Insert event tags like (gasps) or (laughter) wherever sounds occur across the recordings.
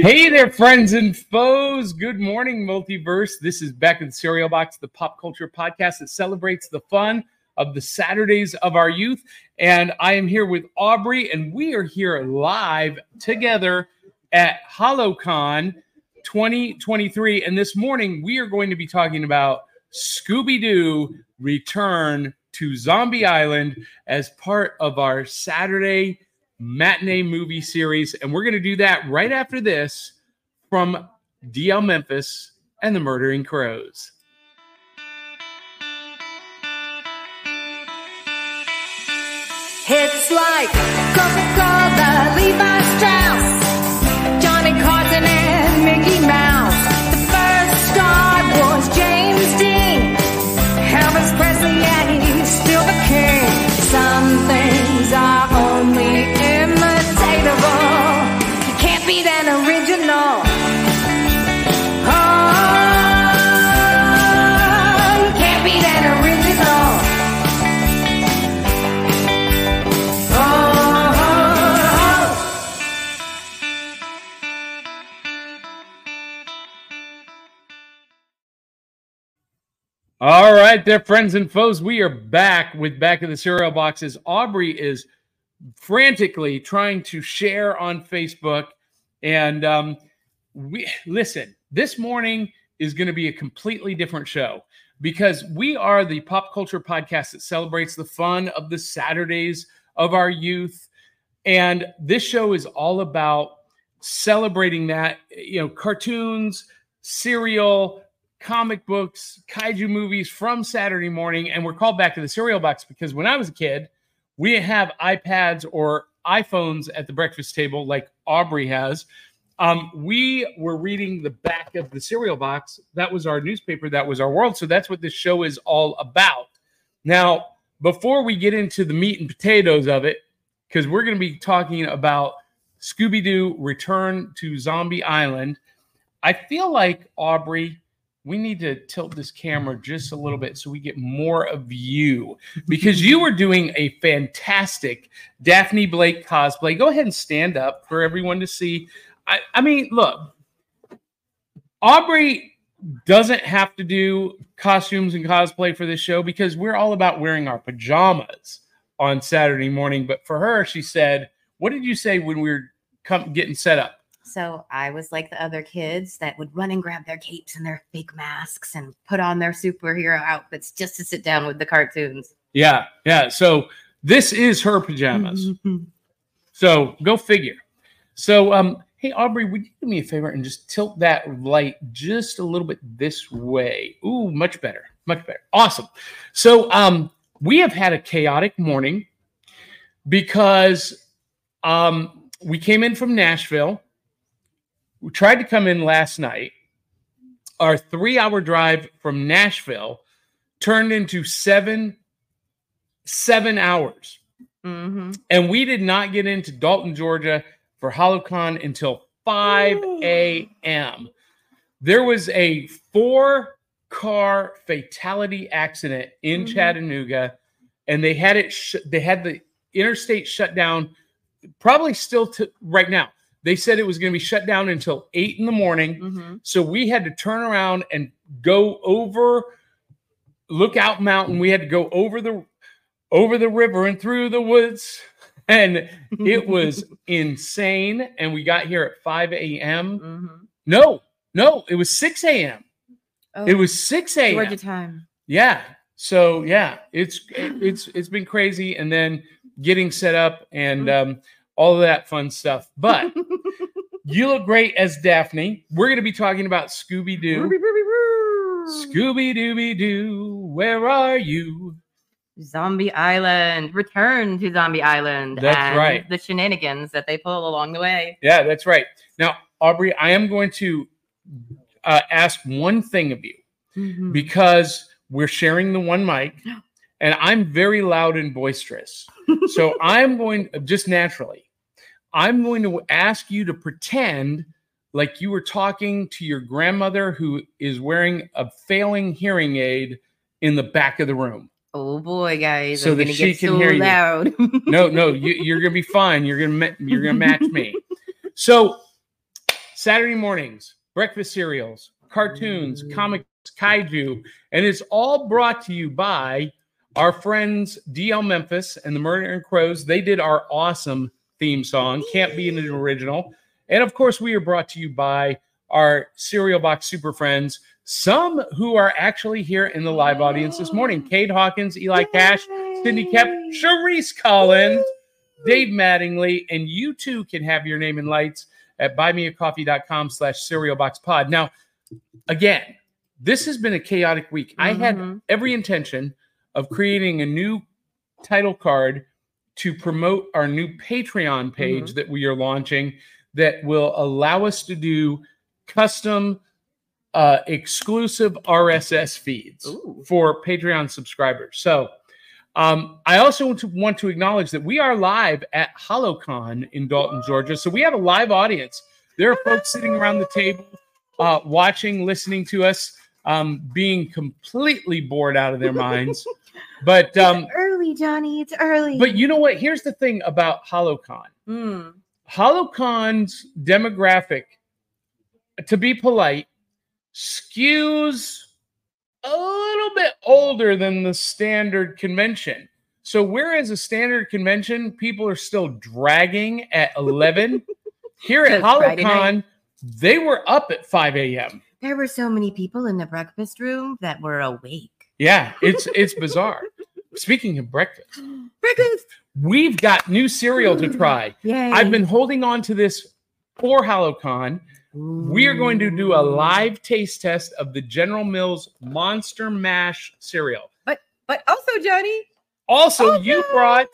Hey there, friends and foes. Good morning, multiverse. This is in the Cereal Box, the pop culture podcast that celebrates the fun of the Saturdays of our youth. And I am here with Aubrey, and we are here live together at Hallowcon 2023. And this morning, we are going to be talking about Scooby Doo Return to Zombie Island as part of our Saturday matinee movie series. And we're going to do that right after this from D'Elle Memphis and the Murdering Crows. It's like Coca-Cola, Levi Strauss, Johnny Carson and Mickey Mouse. The first star was James Dean, Elvis Presley, and All right, there, friends and foes. We are back with Back of the Cereal Boxes. Aubrey is frantically trying to share on Facebook. And um, we listen, this morning is going to be a completely different show because we are the pop culture podcast that celebrates the fun of the Saturdays of our youth. And this show is all about celebrating that, you know, cartoons, cereal, comic books, kaiju movies from Saturday morning. And we're called back to the cereal box because when I was a kid, we have iPads or iPhones at the breakfast table like Aubrey has. Um, we were reading the back of the cereal box. That was our newspaper. That was our world. So that's what this show is all about. Now, before we get into the meat and potatoes of it, because we're going to be talking about Scooby Doo Return to Zombie Island, I feel like Aubrey, we need to tilt this camera just a little bit so we get more of you because you were doing a fantastic Daphne Blake cosplay. Go ahead and stand up for everyone to see. I, I mean, look, Aubrey doesn't have to do costumes and cosplay for this show because we're all about wearing our pajamas on Saturday morning. But for her, she said, What did you say when we were come, getting set up? So I was like the other kids that would run and grab their capes and their fake masks and put on their superhero outfits just to sit down with the cartoons. Yeah, yeah. So this is her pajamas. So go figure. So, um, hey Aubrey, would you do me a favor and just tilt that light just a little bit this way? Ooh, much better, much better. Awesome. So, um, we have had a chaotic morning because um, we came in from Nashville. We tried to come in last night. Our three-hour drive from Nashville turned into seven seven hours hmm and we did not get into Dalton, Georgia for Hallowcon until 5 a.m. There was a four car fatality accident in Mhm. Chattanooga, and they had it. Sh- they had the interstate shut down. Probably still to right now. They said it was going to be shut down until eight in the morning. hmm So we had to turn around and go over Lookout Mountain. We had to go over the over the river and through the woods. (laughs) And it was (laughs) insane. And we got here at 5 a.m. hmm No, no, it was 6 a.m. Oh, It was 6 a.m. Georgia time. Yeah. So yeah, it's it's it's been crazy. And then getting set up and um, all of that fun stuff. But (laughs) you look great as Daphne. We're gonna be talking about Scooby Doo. Scooby Dooby Doo, where are you? Zombie Island, return to Zombie Island. That's and right. The shenanigans that they pull along the way. Yeah, that's right. Now, Aubrey, I am going to uh, ask one thing of you Mhm. because we're sharing the one mic, (gasps) and I'm very loud and boisterous. So (laughs) I'm going just naturally. I'm going to ask you to pretend like you were talking to your grandmother who is wearing a failing hearing aid in the back of the room. Oh boy, guys! So I'm that she get can so hear you. loud. (laughs) No, no, you, you're gonna be fine. You're gonna you're gonna match me. So Saturday mornings, breakfast cereals, cartoons, comics, kaiju, and it's all brought to you by our friends D'Elle Memphis and the Murder and Crows. They did our awesome theme song, Can't Beat an Original. And of course, we are brought to you by our Cereal Box Super Friends, some who are actually here in the live audience this morning. Kate Hawkins, Eli Cash, Cindy Kep, Sharice Collins, Dave Mattingly, and you too can have your name in lights at buymeacoffee.com slash cereal box pod. Now, again, this has been a chaotic week. I had Mhm. every intention of creating a new title card to promote our new Patreon page that we are launching that will allow us to do custom uh, exclusive RSS feeds Ooh. for Patreon subscribers. So um, I also want to, want to acknowledge that we are live at Hallowcon in Dalton, Georgia. So we have a live audience. There are folks sitting around the table uh, watching, listening to us, um, being completely bored out of their (laughs) minds. But um, early, Johnny. It's early. but you know what? Here's the thing about Hallowcon. Mm. Hallowcon's demographic, to be polite, skews a little bit older than the standard convention. So, whereas a standard convention, people are still dragging at 11, (laughs) here at Hallowcon, they were up at 5 a.m. there were so many people in the breakfast room that were awake. Yeah, it's it's bizarre. Speaking of breakfast, (gasps) Breakfast. we've got new cereal to mm. try. Yay. I've been holding on to this for Hallowcon. We are going to do a live taste test of the General Mills Monster Mash cereal. But but also, Johnny. Also, you brought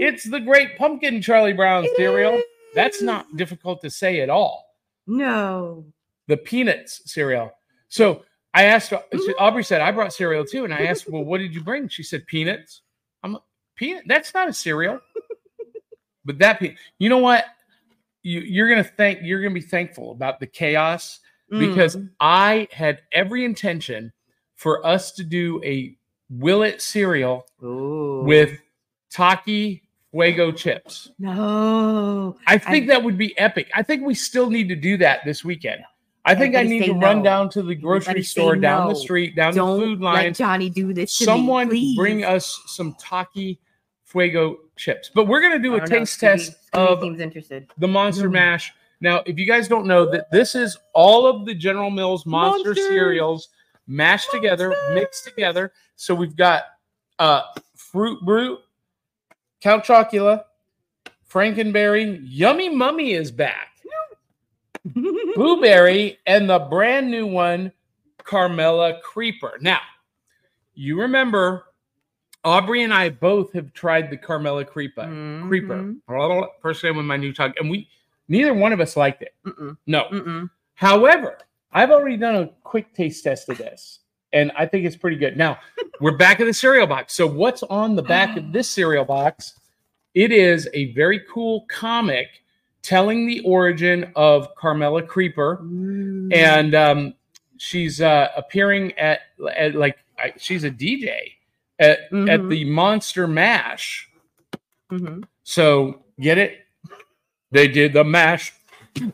it's the Great Pumpkin Charlie Brown It cereal. That's not difficult to say at all. No. The Peanuts cereal. So I asked. Aubrey said I brought cereal too, and I asked, "Well, what did you bring?" She said peanuts. I'm like, peanut. That's not a cereal. but that pe- you know what? You, you're gonna thank you're gonna be thankful about the chaos because Mm. I had every intention for us to do a will it cereal Ooh. with Taki Fuego chips. no. I think I- that would be epic. I think we still need to do that this weekend. I think I need to run down to the grocery Everybody store, down the street, down Don't the food let line. Johnny do this. Someone me, bring us some Taki Fuego chips. But we're gonna do a know, taste Scooby- test Scooby of the Monster Mm. Mash. Now, if you guys don't know that this is all of the General Mills Monster Monsters. cereals mashed together, mixed together. So we've got uh Fruit Brute, Count Chocula, Frankenberry, Yummy Mummy is back, (laughs) Blueberry, and the brand new one, Carmella Creeper. Now, you remember Aubrey and I both have tried the Carmella Creeper. Creeper. Mhm. First time with my new tongue, and we neither one of us liked it. Mm-mm. No. Mm-mm. However, I've already done a quick taste test of this, and I think it's pretty good. Now (laughs) we're back in the cereal box. So what's on the back of (gasps) this cereal box? It is a very cool comic telling the origin of Carmella Creeper, Mm. and um, she's uh, appearing at, at like I, she's a DJ at at Mhm. the Monster Mash. Mhm. So get it? They did the mash,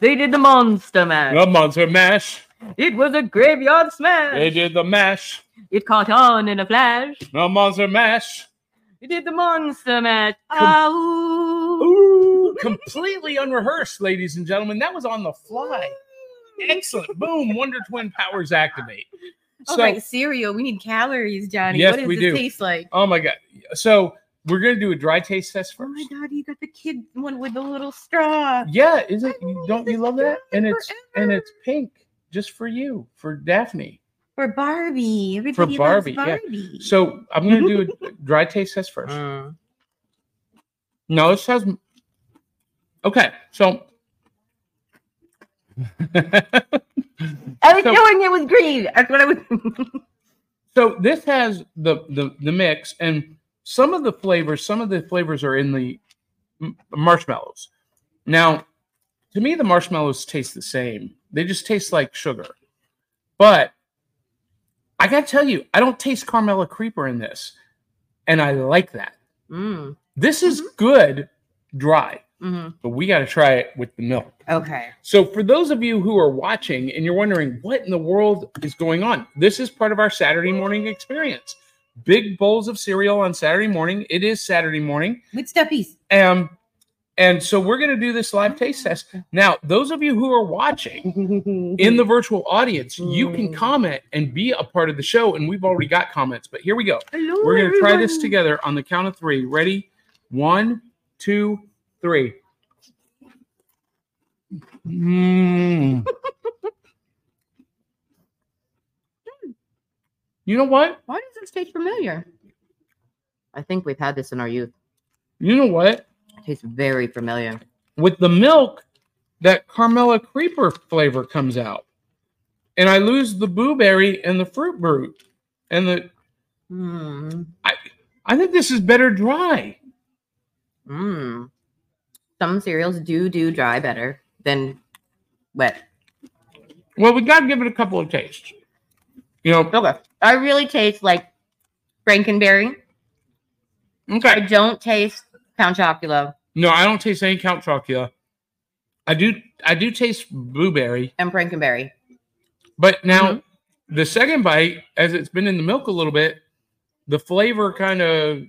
They did the monster mash. the Monster Mash. It was a graveyard smash. They did the mash, It caught on in a flash. the Monster Mash. It did the monster mash. Ow. Ooh, completely unrehearsed, ladies and gentlemen. That was on the fly. Excellent. Boom. Wonder Twin powers activate. All So, right, cereal. We need calories, Johnny. Yes, what does we this do. taste like? oh my God. So, we're going to do a dry taste test first. Oh my god, you got the kid one with the little straw. Yeah, is it? I Don't you love that? And forever. it's and it's pink just for you, for Daphne. For Barbie. Everybody Barbie, loves yeah. Barbie. So I'm going to do a dry taste test first. Mm. No, this has. Okay, so. I was (laughs) So- doing it with green. That's what I was. (laughs) so this has the, the the mix, and some of the flavors, some of the flavors are in the marshmallows. Now, to me, the marshmallows taste the same. They just taste like sugar. But I gotta tell you, I don't taste Carmella Creeper in this, and I like that. mm. This is good dry. Mhm. but we got to try it with the milk. Okay. So, for those of you who are watching and you're wondering what in the world is going on, this is part of our Saturday morning experience. Big bowls of cereal on Saturday morning. It is Saturday morning. With stuffies. Um, and so we're going to do this live taste test. Now, those of you who are watching in the virtual audience, you can comment and be a part of the show. And we've already got comments, but here we go. Hello, We're going to try this together on the count of three. Ready? One, two, three. Mm. you know what? Why does this taste familiar? I think we've had this in our youth. You know what? It tastes very familiar. With the milk, that Carmella Creeper flavor comes out. And I lose the blueberry and the fruit brute. And the Mm. I think this is better dry. Mm. Some cereals do do dry better than wet. Well, we got to give it a couple of tastes. You know, Okay. I really taste like Frankenberry. Okay. I don't taste Count Chocula No, I don't taste any Count Chocula. I do I do taste blueberry, and Frankenberry. but now the second bite, as it's been in the milk a little bit, the flavor kind of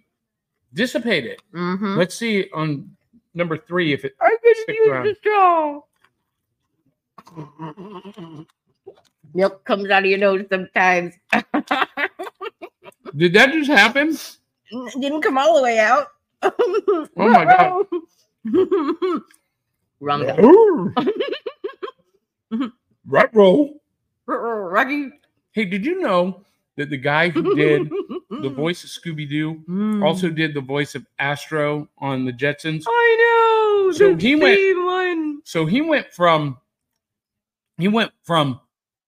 dissipated. Mm-hmm. Let's see on number three if it I could use around. the straw. Milk comes out of your nose sometimes. (laughs) did that just happen? Didn't come all the way out. (laughs) oh my God. (laughs) Wrong. right roll. Rocky. Hey, did you know that the guy who did the voice of Scooby Doo Mm. also did the voice of Astro on the Jetsons? I know. So he went- one. So he went from he went from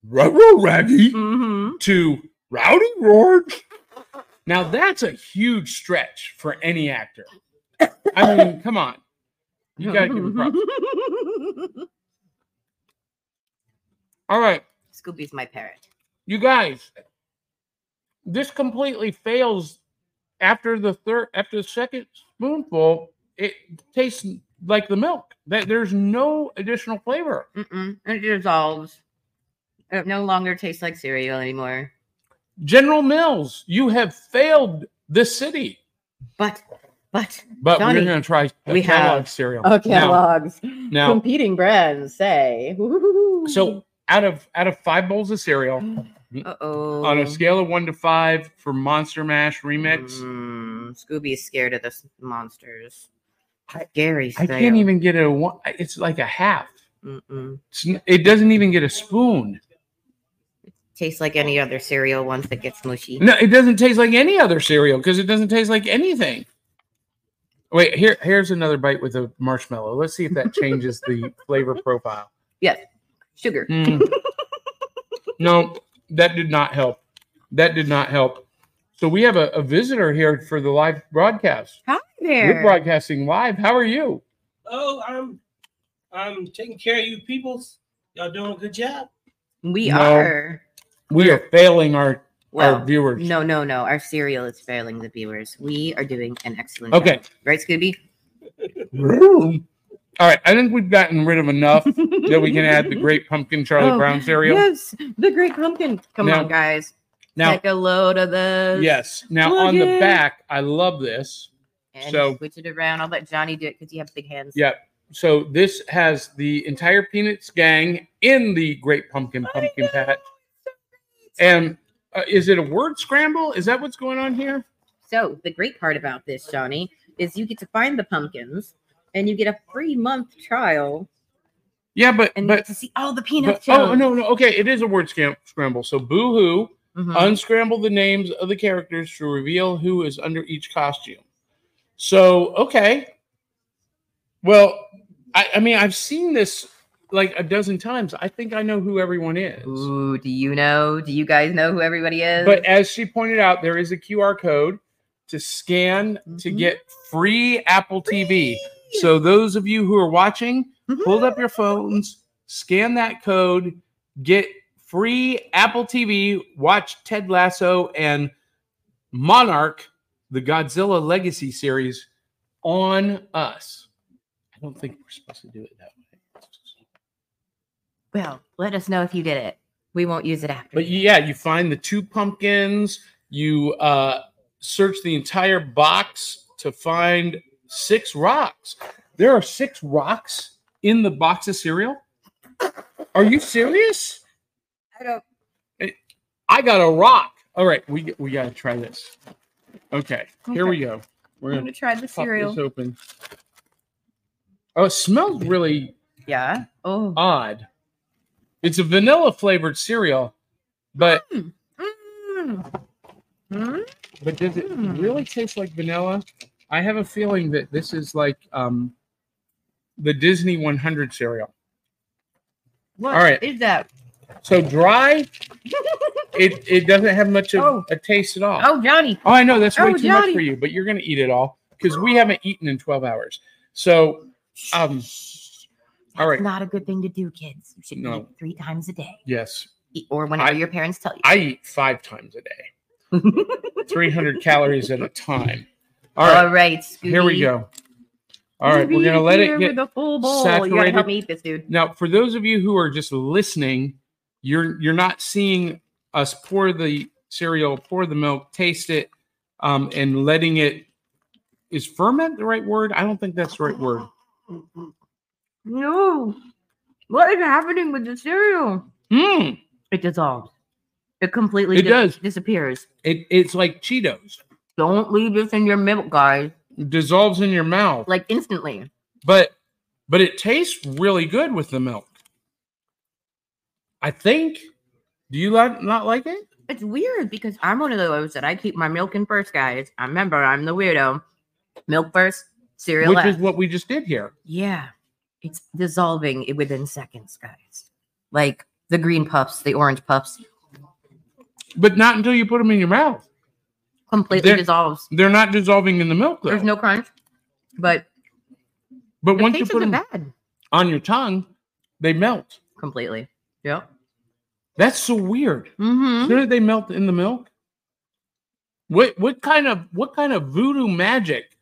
Ruh Raggy Mm-hmm. to Rowdy George. Now that's a huge stretch for any actor. I mean, (laughs) come on. You gotta give him props. (laughs) All right, Scooby's my parrot. you guys. This completely fails after the third after the second spoonful. It tastes like the milk. That there's no additional flavor. Mm-mm. It dissolves. It no longer tastes like cereal anymore. General Mills, you have failed this city. But, but But Johnny, we're going to try we Kellogg have- cereal. oh, Now- catalogs. Now, Competing brands say. (laughs) so out of out of five bowls of cereal, Uh-oh. on a scale of one to five for Monster Mash remix, Mm, Scooby's scared of the monsters. Scary. I can't even get a one. It's like a half. It doesn't even get a spoon. Tastes like any other cereal once it gets mushy. No, it doesn't taste like any other cereal because it doesn't taste like anything. Wait, here here's another bite with a marshmallow. Let's see if that (laughs) changes the flavor profile. Yes. Sugar. Mm. (laughs) no, that did not help. That did not help. So we have a, a visitor here for the live broadcast. Hi there. We're broadcasting live. How are you? Oh, I'm I'm taking care of you peoples. Y'all doing a good job. We No. are. We are failing our Well, our viewers. no, no, no. Our cereal is failing the viewers. We are doing an excellent Okay. job. Right, Scooby? All right. I think we've gotten rid of enough that we can add the (laughs) great pumpkin Charlie Oh, Brown cereal. Yes, the great pumpkin. Come Now- on, guys. Now, Take a load of this. yes. Now Plug on the it. back, I love this. And So- switch it around. I'll let Johnny do it because you have big hands. Yep. So this has the entire Peanuts gang in the Great Pumpkin Pumpkin Patch. And uh, is it a word scramble? Is that what's going on here? So the great part about this, Johnny, is you get to find the pumpkins and you get a free month trial Yeah, but and you but, get to see all the peanuts. but oh no no okay, it is a word scam- scramble. So boo Mhm. unscramble the names of the characters to reveal who is under each costume. So okay, well, I, I mean I've seen this like a dozen times. I think I know who everyone is. Ooh, do you know? Do you guys know who everybody is? But as she pointed out, there is a QR code to scan to Mhm. get free Apple TV. So those of you who are watching, Mhm. hold up your phones, scan that code, get free Apple TV, watch Ted Lasso and Monarch, the Godzilla Legacy series on us. I don't think we're supposed to do it that way. Well, let us know if you did it. We won't use it after. But yeah, you find the two pumpkins. You uh, search the entire box to find six rocks. There are six rocks in the box of cereal. Are you serious? I don't. I got a rock. All right, we we got to try this. Okay, here we go. We're I'm gonna gonna try the cereal. this open. Oh, it smells really Yeah. Oh. odd. It's a vanilla flavored cereal, but Mm. Mm. but does it Mm. really taste like vanilla? I have a feeling that this is like um the Disney 100 cereal. What All right. is that? So dry, (laughs) it it doesn't have much of Oh. a taste at all. Oh, Johnny. Oh, I know that's way Oh, too much for you, but you're gonna eat it all because we haven't eaten in 12 hours. So um all right. Not a good thing to do, kids. You should No. eat three times a day, yes, or whenever I- your parents tell you. I eat five times a day, (laughs) 300 calories at a time. All right, All right, here we go. All right, we're gonna let it get the full bowl. You gotta help me eat this, dude. Now, for those of you who are just listening, you're you're not seeing us pour the cereal, pour the milk, taste it, um, and letting it is ferment the right word? I don't think that's the right word. No, what is happening with the cereal? Mm, It dissolves. It completely It dis- does. disappears. it, it's like Cheetos. Don't leave this in your milk, guys. It dissolves in your mouth. Like instantly. but but it tastes really good with the milk. I think. Do you like not like it? It's weird because I'm one of those that I keep my milk in first, guys. I remember I'm the weirdo. Milk first, cereal Which last. is what we just did here. Yeah, it's dissolving within seconds, guys. Like the green puffs, the orange puffs, But not until you put them in your mouth. completely They're- dissolves. They're not dissolving in the milk though. There's no crunch, but but once you put them bad. on your tongue, they melt. Completely. Yep. That's so weird. Mm-hmm. Shouldn't they melt in the milk? What what kind of what kind of voodoo magic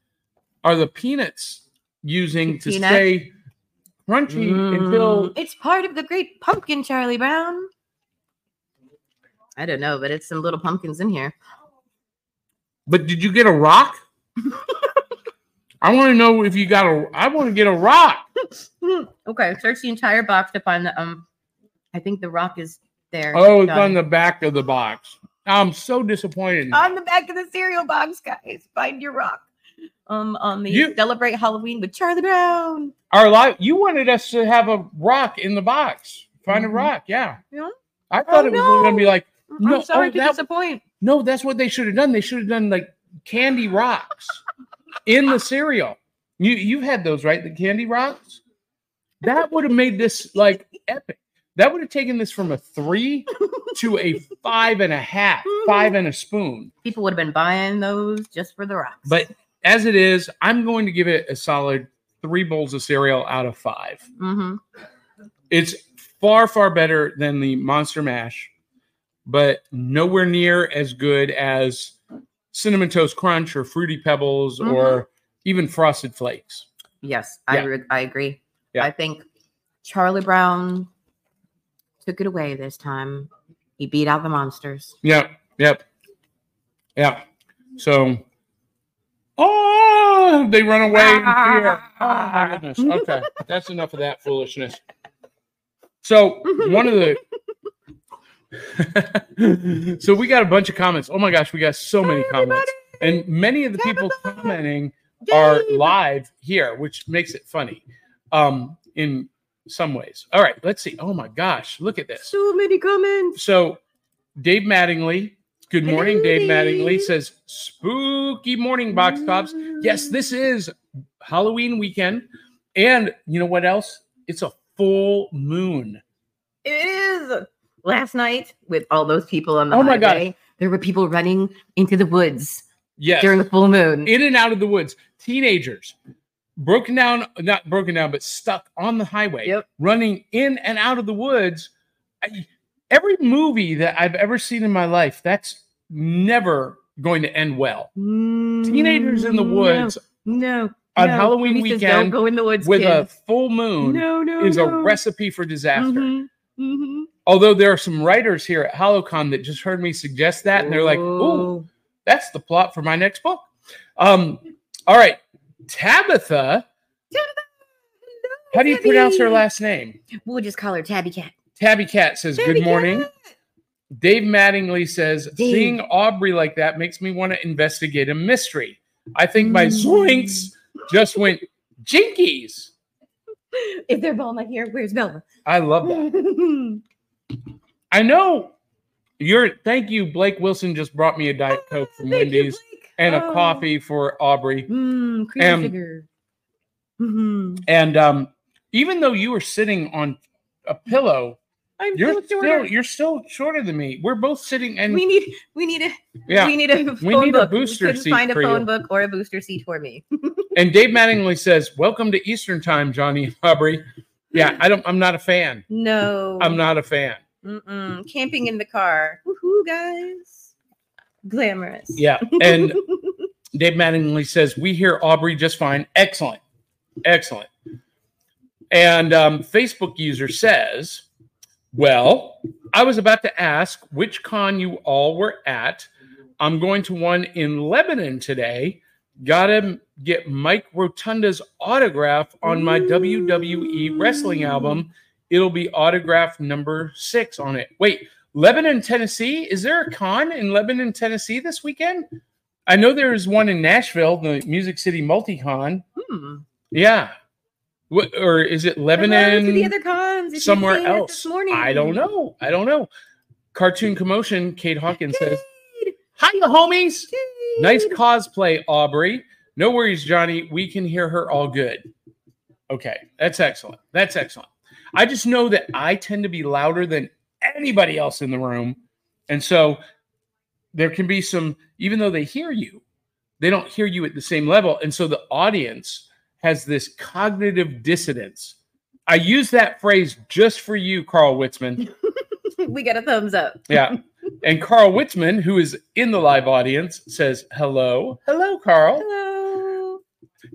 are the peanuts using to Peanut? stay crunchy until Mm, it's part of the great pumpkin, Charlie Brown. I don't know, but it's some little pumpkins in here. But did you get a rock? (laughs) I want to know if you got a. I want to get a rock. (laughs) Okay, search the entire box to find the um. I think the rock is there. Oh, it's on the back of the box. I'm so disappointed. on the back of the cereal box, guys. Find your rock. Um, on the You- celebrate Halloween with Charlie Brown. Our live. You wanted us to have a rock in the box. Find Mhm. a rock. Yeah. Yeah. I thought Oh, it was going to be like No, I'm sorry oh, to that- disappoint. no. That's what they should have done. They should have done like candy rocks in the cereal. You you've had those right? The candy rocks. That would have made this like epic. That would have taken this from a three (laughs) to a five and a half, five and a spoon. People would have been buying those just for the rocks. But as it is, I'm going to give it a solid three bowls of cereal out of five. hmm It's far, far better than the Monster Mash, but nowhere near as good as Cinnamon Toast Crunch or Fruity Pebbles or even Frosted Flakes. yes, I re- I agree. Yeah. I think Charlie Brown took it away this time. He beat out the monsters. Yep, yep, yep. So, oh, they run away in ah. fear. Oh my goodness. Okay, that's enough of that foolishness. So (laughs) one of the. (laughs) so we got a bunch of comments. Oh my gosh, we got so many comments, and many of the people commenting are live here, which makes it funny. Um, in some ways. All right, let's see. Oh my gosh, look at this. So many comments. So Dave Mattingly, good morning. Hello, Dave Mattingly says, Spooky morning, box tops. Yes, mm. this is Halloween weekend. And you know what else? It's a full moon. It is. Last night, with all those people on the Oh my God. there were people running into the woods Yes. during the full moon. in and out of the woods. Teenagers broken down, not broken down, but stuck on the highway, Yep. running in and out of the woods. I, every movie that I've ever seen in my life, that's never going to end well. Teenagers in the woods No, on No, Halloween says, weekend go in the woods, with kids. a full moon no, no, is a recipe for disaster. Mhm, mhm. Although there are some writers here at Hallowcon that just heard me suggest that, and they're like, "Ooh, Oh. that's the plot for my next book." Um, all right, Tabitha. How do you pronounce her last name? We'll just call her Tabby Cat. Tabby Cat says, Tabby Good morning. Cat. Dave Mattingly says, Dave. Seeing Aubrey like that makes me want to investigate a mystery. I think my Mm. zoinks just went jinkies. If they're Velma here, where's Velma? I love that. (laughs) I know you're, thank you. Blake Wilson just brought me a Diet Coke from Wendy's. you, And a Oh. coffee for Aubrey. Mm, cream sugar. Mhm. And um, even though you were sitting on a pillow, I'm you're still shorter. you're still shorter than me. We're both sitting and we need we need a yeah. we need a phone We need a booster couldn't seat find a phone you. book or a booster seat for me. (laughs) And Dave Mattingly says, "Welcome to Eastern Time, Johnny and Aubrey." Yeah, I don't. I'm not a fan. No, I'm not a fan. Mm-mm. Camping in the car. Woohoo, guys! Glamorous. Yeah, (laughs) and Dave Mattingly says, "We hear Aubrey just fine. Excellent, excellent." And um, Facebook user says, "Well, I was about to ask which con you all were at. I'm going to one in Lebanon today. Got to get Mike Rotunda's autograph on my WWE wrestling album. It'll be autograph number six on it. Wait, Lebanon, Tennessee? Is there a con in Lebanon, Tennessee this weekend? I know there's one in Nashville, the Music City Multicon. Hmm. Yeah. What, or is it Lebanon? the other cons. somewhere else. This morning. I don't know. I don't know. Cartoon Commotion, Kate Hawkins says, Hiya, homies. Nice cosplay, Aubrey. No worries, Johnny. We can hear her all good. Okay, that's excellent. That's excellent. I just know that I tend to be louder than anybody else in the room. And so there can be some, even though they hear you, they don't hear you at the same level. And so the audience has this cognitive dissonance. I use that phrase just for you, Carl Witzman. (laughs) we got a thumbs up. (laughs) Yeah. And Carl Witzman, who is in the live audience, says, Hello. Hello, Carl. Hello.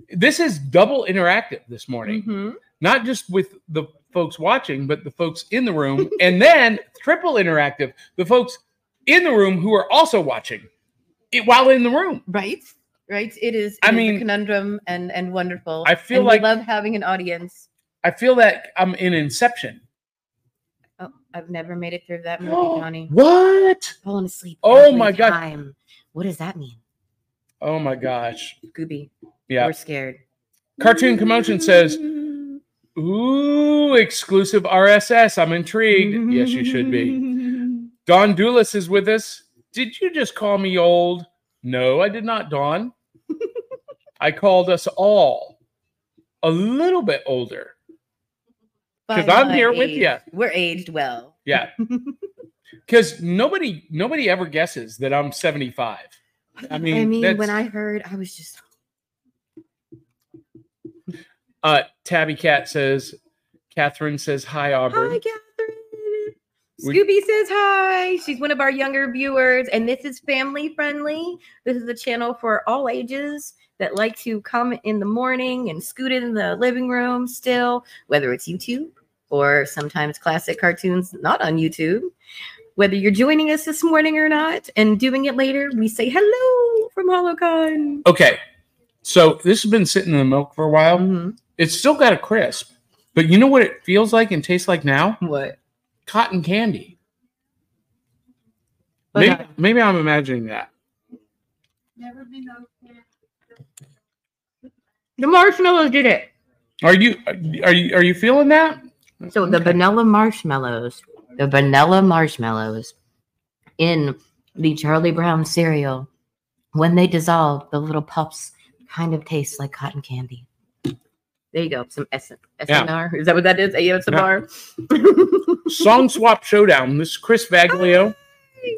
This is double interactive this morning, Mhm. not just with the folks watching, but the folks in the room, (laughs) and then triple interactive, the folks in the room who are also watching it while in the room. Right. Right. It is. I it is a mean, conundrum and and wonderful. I feel And like- love having an audience. I feel that I'm in Inception. Oh, I've never made it through that (gasps) movie, Johnny. what? Falling asleep. Oh my God. time. What does that mean? Oh my gosh. Gooby. Yeah. We're scared. Cartoon Commotion says, Ooh, exclusive RSS. I'm intrigued. Yes, you should be. (laughs) Don Doulis is with us. Did you just call me old? No, I did not, Don. (laughs) I called us all a little bit older. Because I'm here with you. We're aged well. Yeah. (laughs) Because nobody nobody ever guesses that I'm 75. I mean, I mean, when I heard, I was just Uh Tabby Cat says, Catherine says, Hi, Aubrey. Hi, Catherine. We- Scooby says hi. She's one of our younger viewers, and this is family friendly. This is a channel for all ages that like to come in the morning and scoot in the living room still, whether it's YouTube or sometimes classic cartoons not on YouTube. Whether you're joining us this morning or not and doing it later, we say hello from Hallowcon. Okay. So this has been sitting in the milk for a while. Mhm. It's still got a crisp, but you know what it feels like and tastes like now? What? Cotton candy. But, Maybe, maybe I'm imagining that. Never been The marshmallows did it. Are you are you are you feeling that? So the Okay. vanilla marshmallows, the vanilla marshmallows in the Charlie Brown cereal, when they dissolve, the little puffs kind of taste like cotton candy. There you go. Some S- Yeah. SNR. Is that what that is? ASMR. Song Swap Showdown. This is Chris Vaglio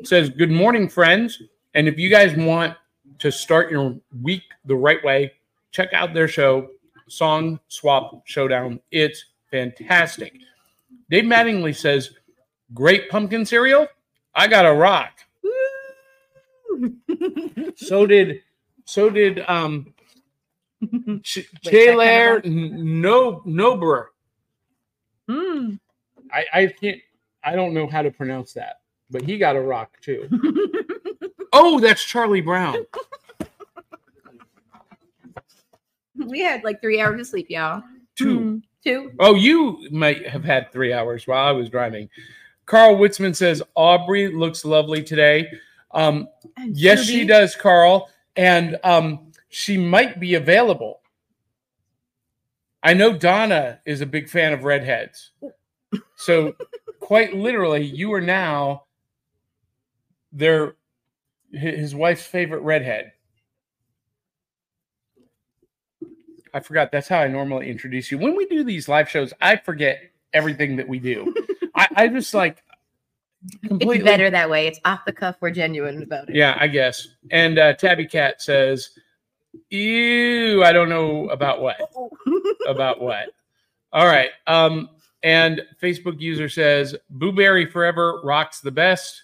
says, Good morning, friends. And if you guys want to start your week the right way, check out their show, Song Swap Showdown. It's fantastic. Dave Mattingly says, Great pumpkin cereal. I got a rock. (laughs) So did so did um Ch- (laughs) that no Nobrer. Hmm. I, I can't I don't know how to pronounce that, but he got a rock too. (laughs) Oh, that's Charlie Brown. we had like three hours of sleep, y'all. Two. Hmm. Two. Oh, you might have had three hours while I was driving. Carl Witzman says Aubrey looks lovely today. Um, yes, she does, Carl, and um, she might be available. I know Donna is a big fan of redheads, so quite literally, you are now their his wife's favorite redhead. I forgot. That's how I normally introduce you. When we do these live shows, I forget everything that we do. I, I just like completely It's better that way. It's off the cuff. We're genuine about it. Yeah, I guess. And uh, Tabby Cat says, "Ew, I don't know about what about what." All right. Um, and Facebook user says, "Blueberry Forever rocks the best."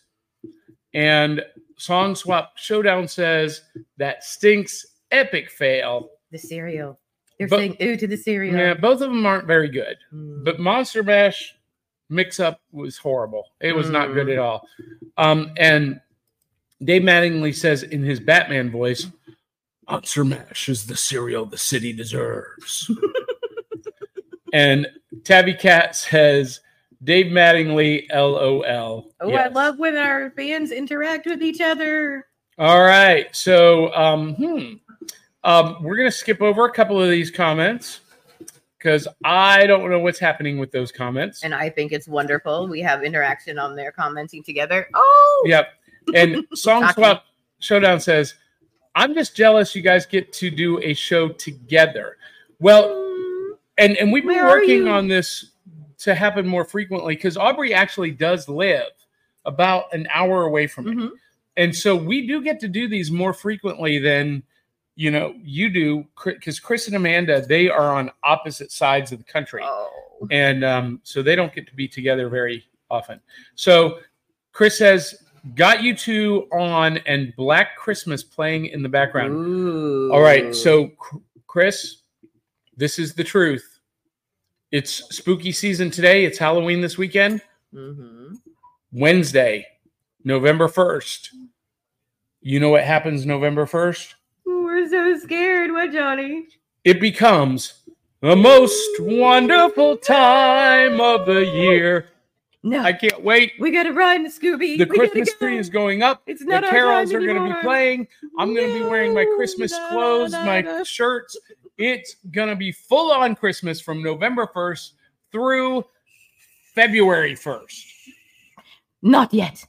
And Song Swap Showdown says that stinks. Epic fail. the cereal. They're But- saying ooh to the cereal. Yeah, both of them aren't very good. Mm. But Monster Mash mix up was horrible. It was not good Mm. at all. Um, and Dave Mattingly says in his Batman voice, Monster Mash is the cereal the city deserves. (laughs) and Tabby Cat says, Dave Mattingly, LOL. oh, I love when our fans interact with each other. All right. So, um, hmm. Um, we're going to skip over a couple of these comments because I don't know what's happening with those comments. And I think it's wonderful. We have interaction on there commenting together. Oh, Yep. And (laughs) Song. Swap Showdown says, I'm just jealous you guys get to do a show together. Well, and, and we've been Where working on this to happen more frequently because Aubrey actually does live about an hour away from me. mhm. And so we do get to do these more frequently than you know you do because Chris and Amanda they are on opposite sides of the country Oh. and um, so they don't get to be together very often. So Chris says, "Got you two on and Black Christmas playing in the background." Ooh. All right, so Chris, this is the truth. It's spooky season today. It's Halloween this weekend. Mhm. Wednesday, November first. You know what happens November first? we're so scared. What, Johnny? It becomes the most wonderful time of the year. No, I can't wait. we gotta run, Scooby. The We gotta Christmas go. tree is going up. It's The not our carols are going to be playing. I'm going to be wearing my Christmas No, clothes, da, my da, da. shirts. It's going to be full on Christmas from November 1st through February 1st. Not yet.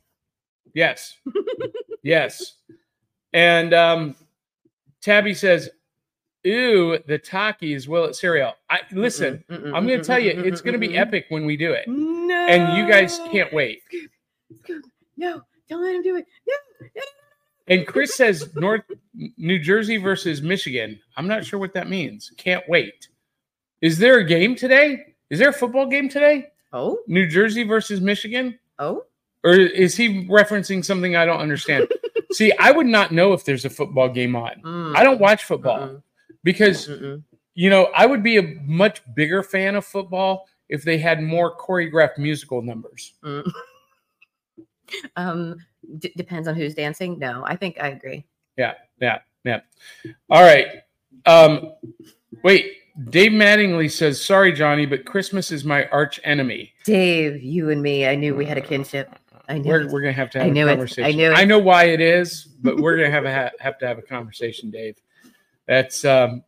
Yes. yes. And um, Tabby says, Ew, the Takis, will it cereal? I listen, Mm-mm, mm-mm, I'm going to tell you, it's going to be epic when we do it. No. And you guys can't wait. No, don't let him do it. No. no. And Chris says North New Jersey versus Michigan. I'm not sure what that means. Can't wait. Is there a game today? Is there a football game today? Oh, New Jersey versus Michigan? oh. Or is he referencing something I don't understand? (laughs) See, I would not know if there's a football game on. Mm. I don't watch football Mm-mm, because, mm-mm. you know, I would be a much bigger fan of football if they had more choreographed musical numbers. Mm. (laughs) um, d- depends on who's dancing. No, I think I agree. Yeah, yeah. Yeah. All right. Um, wait, Dave Mattingly says, "Sorry, Johnny, but Christmas is my arch enemy." Dave, you and me, I knew we had a kinship. I knew. We're, we're gonna have to have a it. I knew it. I know why it is, but we're gonna have a ha- have to have a conversation, Dave. That's um.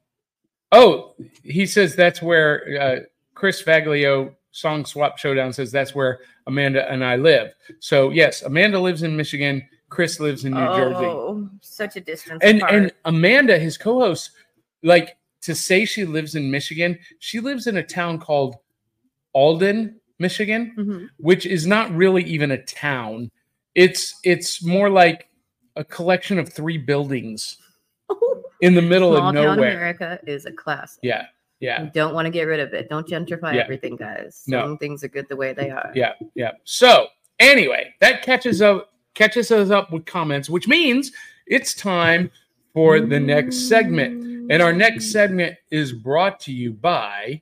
Oh, he says that's where uh, Chris Faglio song swap showdown says that's where Amanda and I live. So yes, Amanda lives in Michigan. Chris lives in New Jersey. oh, such a distance and apart. and Amanda, his co-host, like to say she lives in Michigan, she lives in a town called Alden, Michigan, Mhm. which is not really even a town. It's it's more like a collection of three buildings (laughs) in the middle Small of town nowhere. America is a class. Yeah, yeah, You don't want to get rid of it. Don't gentrify Yeah. everything, guys. No. Some things are good the way they mm, are. yeah, yeah. So anyway, that catches up catches us up with comments, which means it's time for the next segment. And our next segment is brought to you by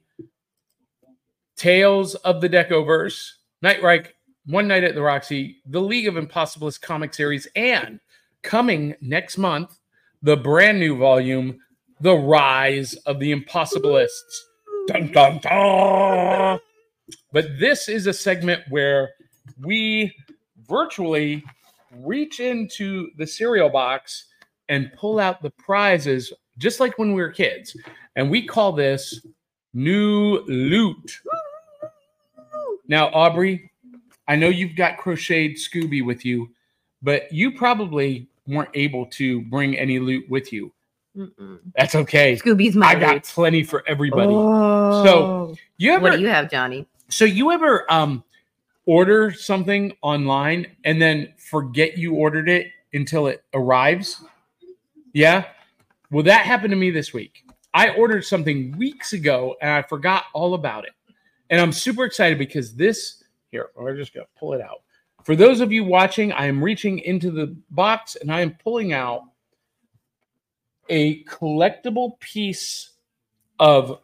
Tales of the Deckoverse, Night Reich, One Night at the Roxy, the League of Impossibilists comic series, and coming next month, the brand new volume, The Rise of the Impossibilists. Dun, dun, dun. But this is a segment where we virtually reach into the cereal box and pull out the prizes, just like when we were kids. And we call this new loot. Now, Aubrey, I know you've got crocheted Scooby with you, but you probably weren't able to bring any loot with you. Mm-mm. That's okay. Scooby's my I got roots. plenty for everybody. Oh. You ever what do you have, Johnny? so you ever um order something online and then forget you ordered it until it arrives? Yeah. Well, that happened to me this week. I ordered something weeks ago and I forgot all about it. And I'm super excited because this here, I'm just gonna pull it out. For those of you watching, I am reaching into the box and I am pulling out a collectible piece of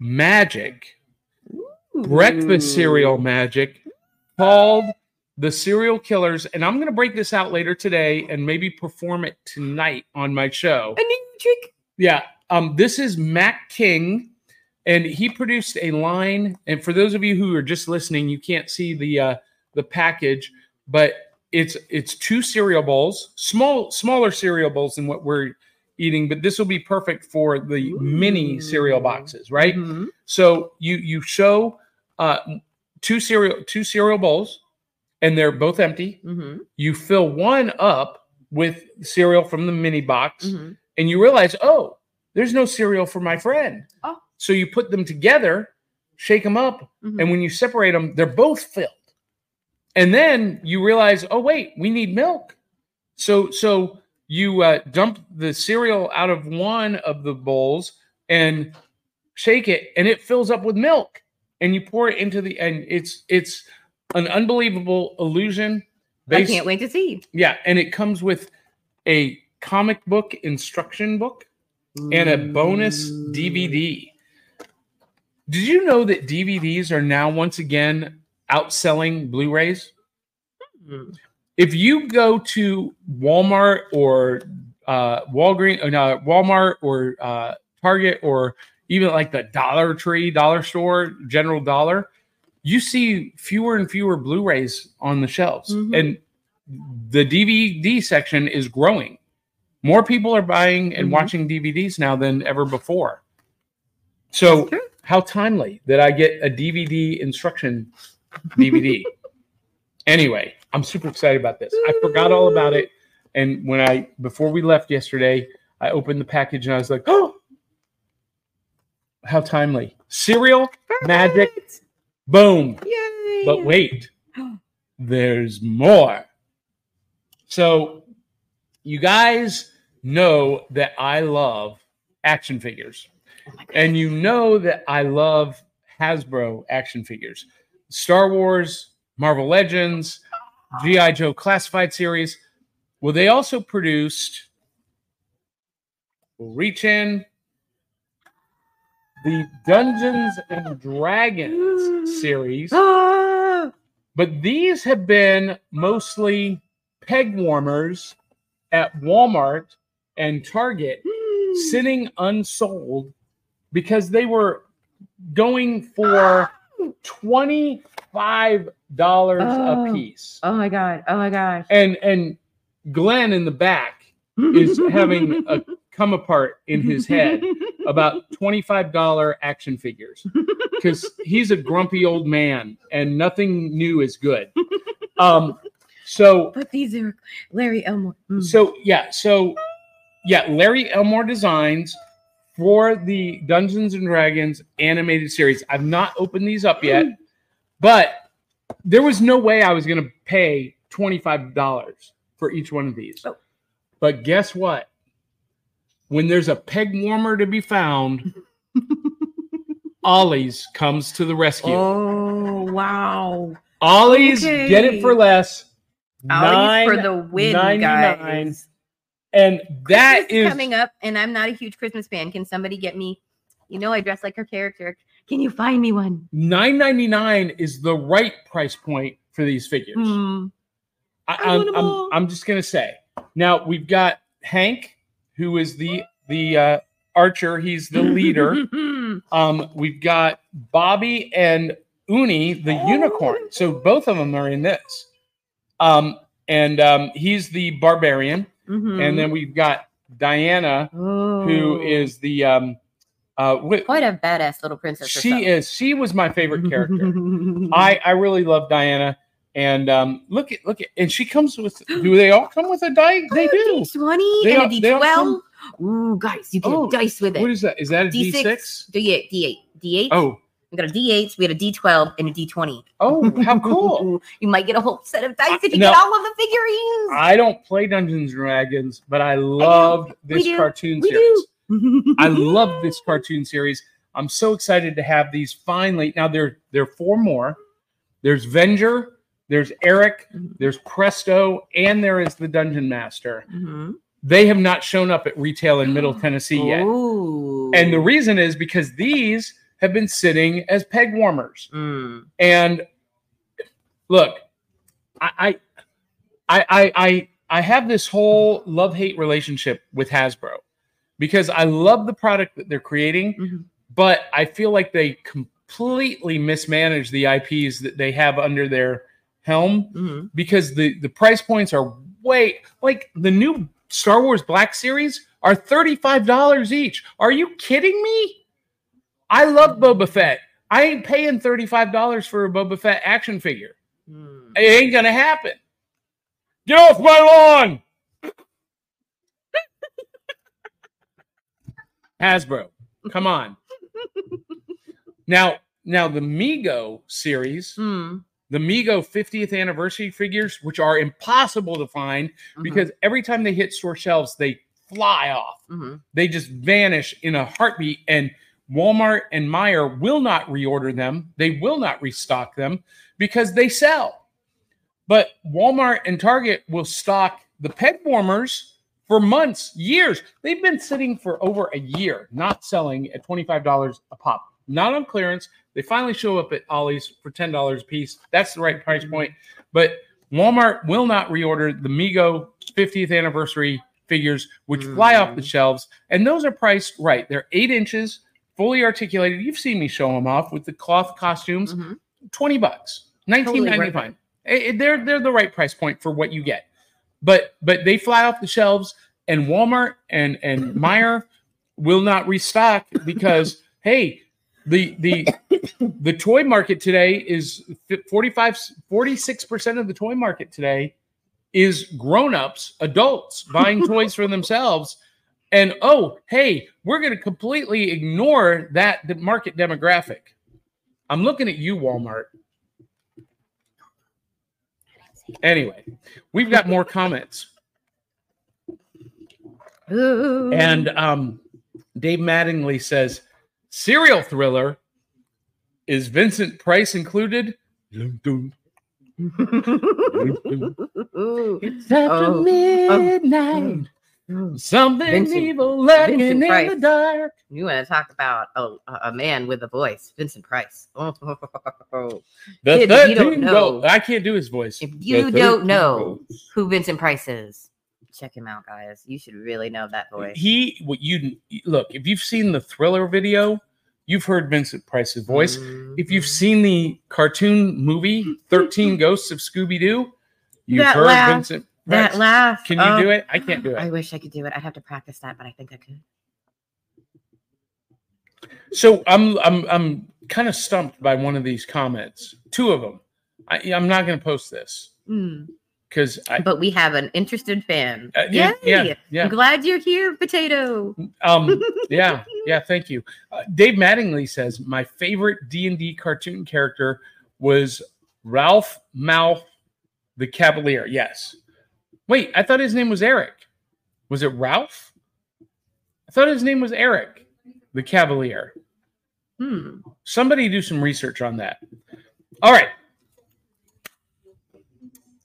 magic breakfast cereal magic called the Serial Killers. And I'm going to break this out later today and maybe perform it tonight on my show. A new trick. Yeah. Um, this is Mac King, and he produced a line. And for those of you who are just listening, you can't see the uh, the package, but it's it's two cereal bowls, small smaller cereal bowls than what we're eating, but this will be perfect for the mini cereal boxes, right? Mhm. So you you show uh, two cereal two cereal bowls, and they're both empty. Mhm. You fill one up with cereal from the mini box, Mhm. and you realize, oh, there's no cereal for my friend. Oh. So you put them together, shake them up, Mhm. and when you separate them, they're both filled. And then you realize, oh wait, we need milk. So so you uh, dump the cereal out of one of the bowls and shake it, and it fills up with milk. And you pour it into the and it's it's an unbelievable illusion. I can't wait to see. Yeah, and it comes with a comic book instruction book and a bonus DVD. Did you know that DVDs are now once again outselling Blu-rays? If you go to Walmart or uh, Walgreens, or no, Walmart or uh, Target or even like the Dollar Tree, Dollar Store, General Dollar, you see fewer and fewer Blu-rays on the shelves, Mhm. and the DVD section is growing. More people are buying and Mhm. watching DVDs now than ever before. So, how timely that I get a DVD instruction DVD. (laughs) anyway, I'm super excited about this. I forgot all about it, and when I before we left yesterday, I opened the package and I was like, "Oh, how timely!" Cereal, magic, boom. Yay. But wait, there's more. So, you guys know that I love action figures, Oh and you know that I love Hasbro action figures, Star Wars, Marvel Legends, G.I. Joe Classified series. Well, they also produced, we'll reach in, the Dungeons and Dragons (gasps) series. Ah. But these have been mostly peg warmers at Walmart and Target sitting unsold because they were going for $25 Oh. a piece. Oh my god. Oh my gosh. And and Glenn in the back is (laughs) having a come apart in his head (laughs) about $25 action figures because he's a grumpy old man and nothing new is good. Um, so, But these are Larry Elmore. Mm. so yeah, so yeah, Larry Elmore designs for the Dungeons and Dragons animated series. I've not opened these up yet, but there was no way I was going to pay $25 for each one of these. Oh. But guess what? When there's a peg warmer to be found, (laughs) Ollie's comes to the rescue. Oh wow. Ollie's okay. get it for less. Ollie's for the win, $9.99. guys. and that Christmas is coming up, and I'm not a huge Christmas fan. Can somebody get me? You know, I dress like her character. Can you find me one? nine ninety nine is the right price point for these figures. Hmm. I, I want I'm, 'em I'm. I'm just gonna say. Now we've got Hank, who is the the uh, archer. He's the leader. (laughs) um, we've got Bobby and Uni, the unicorn. So both of them are in this. Um, and um, he's the barbarian. Mhm. And then we've got Diana, who Oh. is the um, uh, wh- quite a badass little princess. she is. She was my favorite character. (laughs) I I really love Diana. And um, look at look at, and she comes with. Do they all come with a die? They do. Twenty and a all D12. Ooh, guys, you get Oh, a dice with it. What is that? Is that a D D6, six? D8, D8, D8. Oh, we got a D8, we had a D12, and a D20. oh, how cool! (laughs) you might get a whole set of dice if you No. get all of the figurines. I don't play Dungeons and Dragons, but I loved We this cartoon We series. do. I love this cartoon series. I'm so excited to have these finally. Now there there are four more. There's Venger, there's Eric, Mhm. there's Presto, and there is the Dungeon Master. Mhm. They have not shown up at retail in Middle (gasps) Tennessee yet. Ooh. And the reason is because these have been sitting as peg warmers. Mm. And look, I I I I I, I have this whole love-hate relationship with Hasbro because I love the product that they're creating, Mhm. but I feel like they completely mismanage the IPs that they have under their helm Mhm. because the the price points are way like the new Star Wars Black Series are $35 each. Are you kidding me? I love Boba Fett. I ain't paying $35 for a Boba Fett action figure. Mm. It ain't gonna happen. Get off my lawn. Hasbro, come on. (laughs) Now, now the Mego series, Mm. the Mego 50th anniversary figures, which are impossible to find Mhm. because every time they hit store shelves, they fly off. Mhm. They just vanish in a heartbeat. And Walmart and Meijer will not reorder them. They will not restock them because they sell. But Walmart and Target will stock the peg warmers for months, years. They've been sitting for over a year, not selling at $25 a pop, not on clearance. They finally show up at Ollie's for $10 a piece. That's the right price point. But Walmart will not reorder the Mego 50th anniversary figures, which fly off the Mm. shelves. And those are priced right. They're eight inches, fully articulated. You've seen me show them off with the cloth costumes. Mhm. 20 bucks, 19.95. Eh, eh, They're they're the right price point for what you get. But but they fly off the shelves and Walmart and and (laughs) Meijer will not restock because hey, the the the toy market today is 45 46% of the toy market today is grown-ups, adults (laughs) buying toys for themselves. And oh, hey, we're going to completely ignore that market demographic. I'm looking at you, Walmart. Anyway, we've got more comments. Ooh. And um, Dave Mattingly says, serial thriller. Is Vincent Price included? Dun, dun. (laughs) Ooh. It's after Oh, midnight. Ooh. Something Vincent- evil lurking in the dark. You want to talk about a, a man with a voice, Vincent Price. Oh, (laughs) The Kid, if you don't 13 know- I can't do his voice. If you don't know who Vincent Price is, check him out, guys. You should really know that voice. he what you look if you've seen the thriller video you've heard vincent price's voice if you've Mhm. seen the cartoon movie 13 ghosts of scooby-doo you've That heard laugh, vincent that laugh. can you oh, do it i can't do it. I wish I could do it. I'd have to practice that, but I think I could. so i'm i'm i'm kind of stumped by one of these comments two of them I, i'm not going to post this Mm. because i But we have an interested fan. uh, yeah, yeah yeah I'm glad you're here, Potato. um (laughs) yeah yeah thank you uh, dave mattingly says my favorite d&d cartoon character was ralph malph the cavalier yes wait i thought his name was eric was it ralph i thought his name was eric the cavalier Hmm. somebody do some research on that all right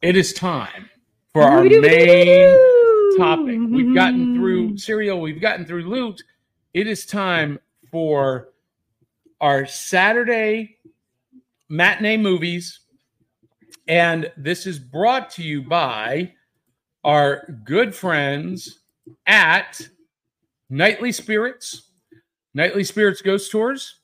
it is time for our main topic. We've gotten through Mm. cereal, we've gotten through loot. It is time for our Saturday matinee movies. And this is brought to you by our good friends at Nightly Spirits, Nightly Spirits Ghost Tours.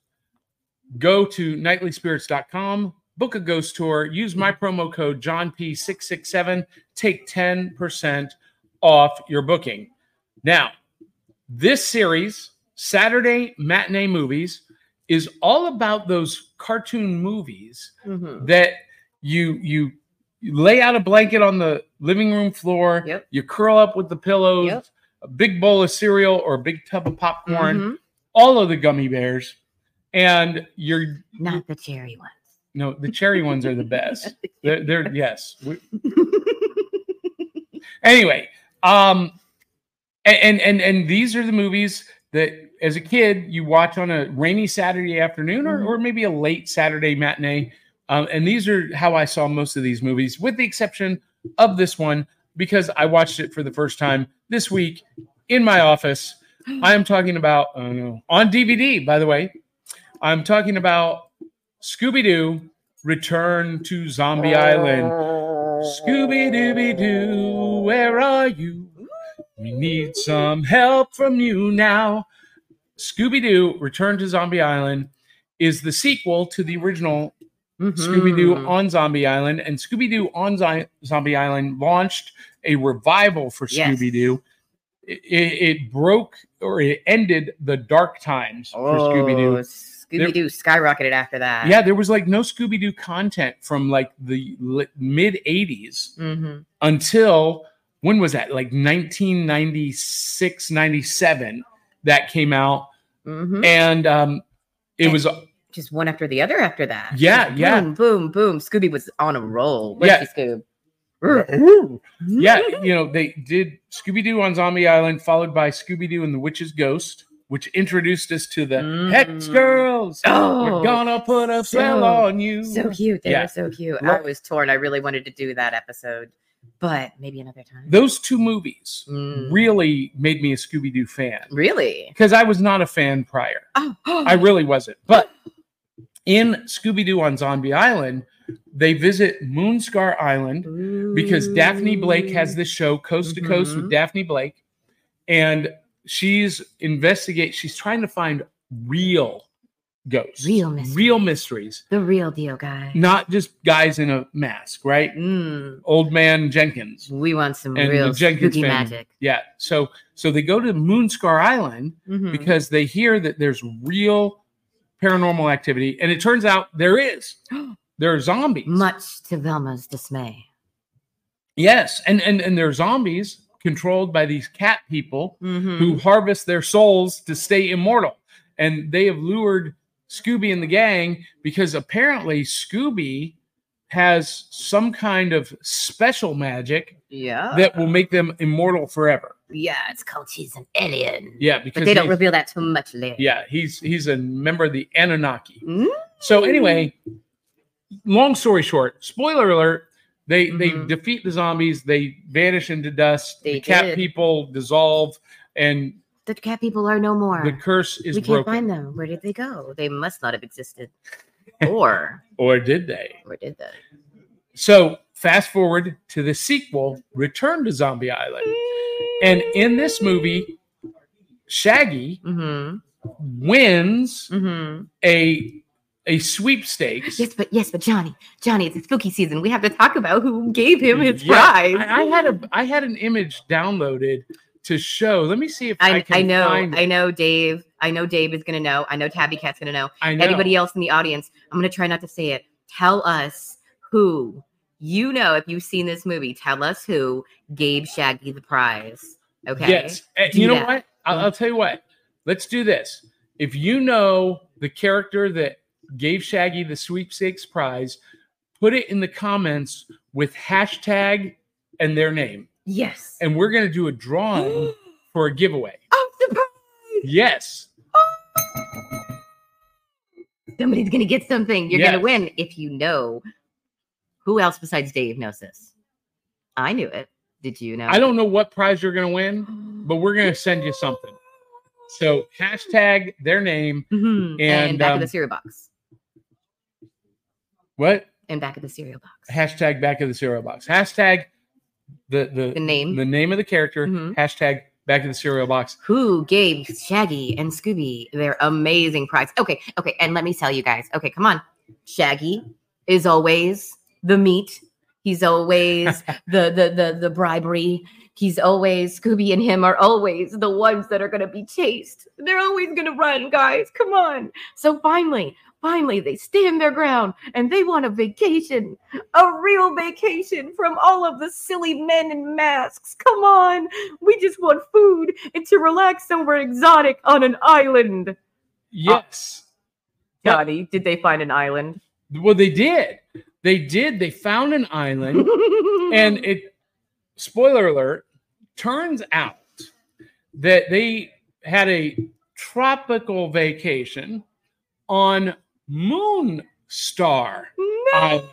Go to nightlyspirits.com, book a ghost tour, use my promo code JohnP667, take 10% off your booking. Now, this series, Saturday Matinee Movies, is all about those cartoon movies Mhm. that you you you lay out a blanket on the living room floor. Yep. You curl up with the pillows, Yep. a big bowl of cereal or a big tub of popcorn, Mhm. all of the gummy bears, and you're Not the cherry ones. no the cherry ones are the (laughs) best. They're, they're yes. We- (laughs) anyway, um, and and and these are the movies that as a kid you watch on a rainy Saturday afternoon or, Mhm. or maybe a late Saturday matinee. Um, and these are how I saw most of these movies, with the exception of this one, because I watched it for the first time this week in my office. I am talking about oh on DVD, by the way. I'm talking about Scooby Doo Return to Zombie Island. Scooby Dooby Doo, where are you? We need some help from you now. Scooby Doo Return to Zombie Island is the sequel to the original Scooby Doo on Zombie Island, and Scooby Doo on Zi- Zombie Island launched a revival for Yes. Scooby Doo. It, it- broke or it ended the dark times for Scooby Doo. Oh, Scooby Doo skyrocketed after that. Yeah, there was like no Scooby Doo content from like the mid 80s hmm until when was that? Like 1996, 97 that came out. hmm And um, it was, Just one after the other after that. Yeah, Just yeah. Boom, boom, boom. Scooby was on a roll. Yeah. Scoob? (laughs) yeah, you know, they did Scooby Doo on Zombie Island, followed by Scooby Doo and the Witch's Ghost, which introduced us to the Mm. Hex Girls. Oh, We're gonna put a spell so- on you. so cute. They Yeah. were so cute. Lo- I was torn. I really wanted to do that episode, but maybe another time. Those two movies Mm. really made me a Scooby Doo fan Really? because I was not a fan prior. Oh, (gasps) I really wasn't. But in Scooby Doo on Zombie Island, they visit Moonscar Island because Daphne Blake has this show Coast to Coast with Mhm. Daphne Blake, and she's investigate. She's trying to find real ghosts, Real mysteries. real mysteries, the real deal, guy. not just guys in a mask, right? Mm, Old man Jenkins. we want some And real Jenkins spooky family. magic. Yeah. So so they go to Moonscar Island Mhm. because they hear that there's real paranormal activity, and it turns out there is. (gasps) There are zombies. Much to Velma's dismay. Yes, and and and they're zombies controlled by these cat people Mhm. who harvest their souls to stay immortal. And they have lured Scooby and the gang because apparently Scooby has some kind of special magic Yeah. that will make them immortal forever. yeah, it's called she's an alien. Yeah, because But they don't reveal that too much later. yeah, he's he's a member of the Anunnaki. Mm. So anyway, long story short, spoiler alert, they they Mhm. defeat the zombies, they vanish into dust, the They cat did. people dissolve, and The cat people are no more. the curse is we can't broken. find them. Where did they go? They must not have existed. Or, (laughs) Or did they? Or did they? So fast forward to the sequel, Return to Zombie Island. And in this movie, Shaggy Mm-hmm. wins Mm-hmm. a a sweepstakes. Yes, but yes, but Johnny, Johnny, it's a spooky season. We have to talk about who gave him his Yeah, prize. I, I had a I had an image downloaded to show. Let me see if I, I, can I know. I know Dave. I know Dave is gonna know. I know Tabby Cat's gonna know. I know. Anybody else in the audience, I'm gonna try not to say it. Tell us who you know if you've seen this movie. Tell us who gave Shaggy the prize. Okay. Yes. Eh, Do you know that. what? I'll, I'll tell you what. Let's do this. If you know the character that gave Shaggy the sweepstakes prize, put it in the comments with hashtag and their name. Yes. And we're going to do a drawing (gasps) for a giveaway. oh, surprise! Yes. Somebody's gonna get something. You're Yes. gonna win if you know who else besides Dave knows this. I knew it. Did you know? I don't know what prize you're going to win, (gasps) but we're going to send you something. So hashtag their name. Mhm. and, back um, of the cereal box. What? And back of the cereal box. Hashtag back of the cereal box. Hashtag the the The name. the name of the character. Mhm. Hashtag back of the cereal box. Who gave Shaggy and Scooby their amazing prize? Okay, okay, and let me tell you guys. Okay, come on. Shaggy is always the meat. He's always (laughs) the the the the bribery. He's always Scooby and him are always the ones that are gonna be chased. They're always gonna run, guys. Come on. So finally, finally, they stand their ground and they want a vacation, a real vacation from all of the silly men in masks. Come on. We just want food and to relax somewhere exotic on an island. Yes. Uh, Johnny, did they find an island? Well, they did. They did. They found an island, (laughs) and it. Spoiler alert. Turns out that they had a tropical vacation on Moon Star no.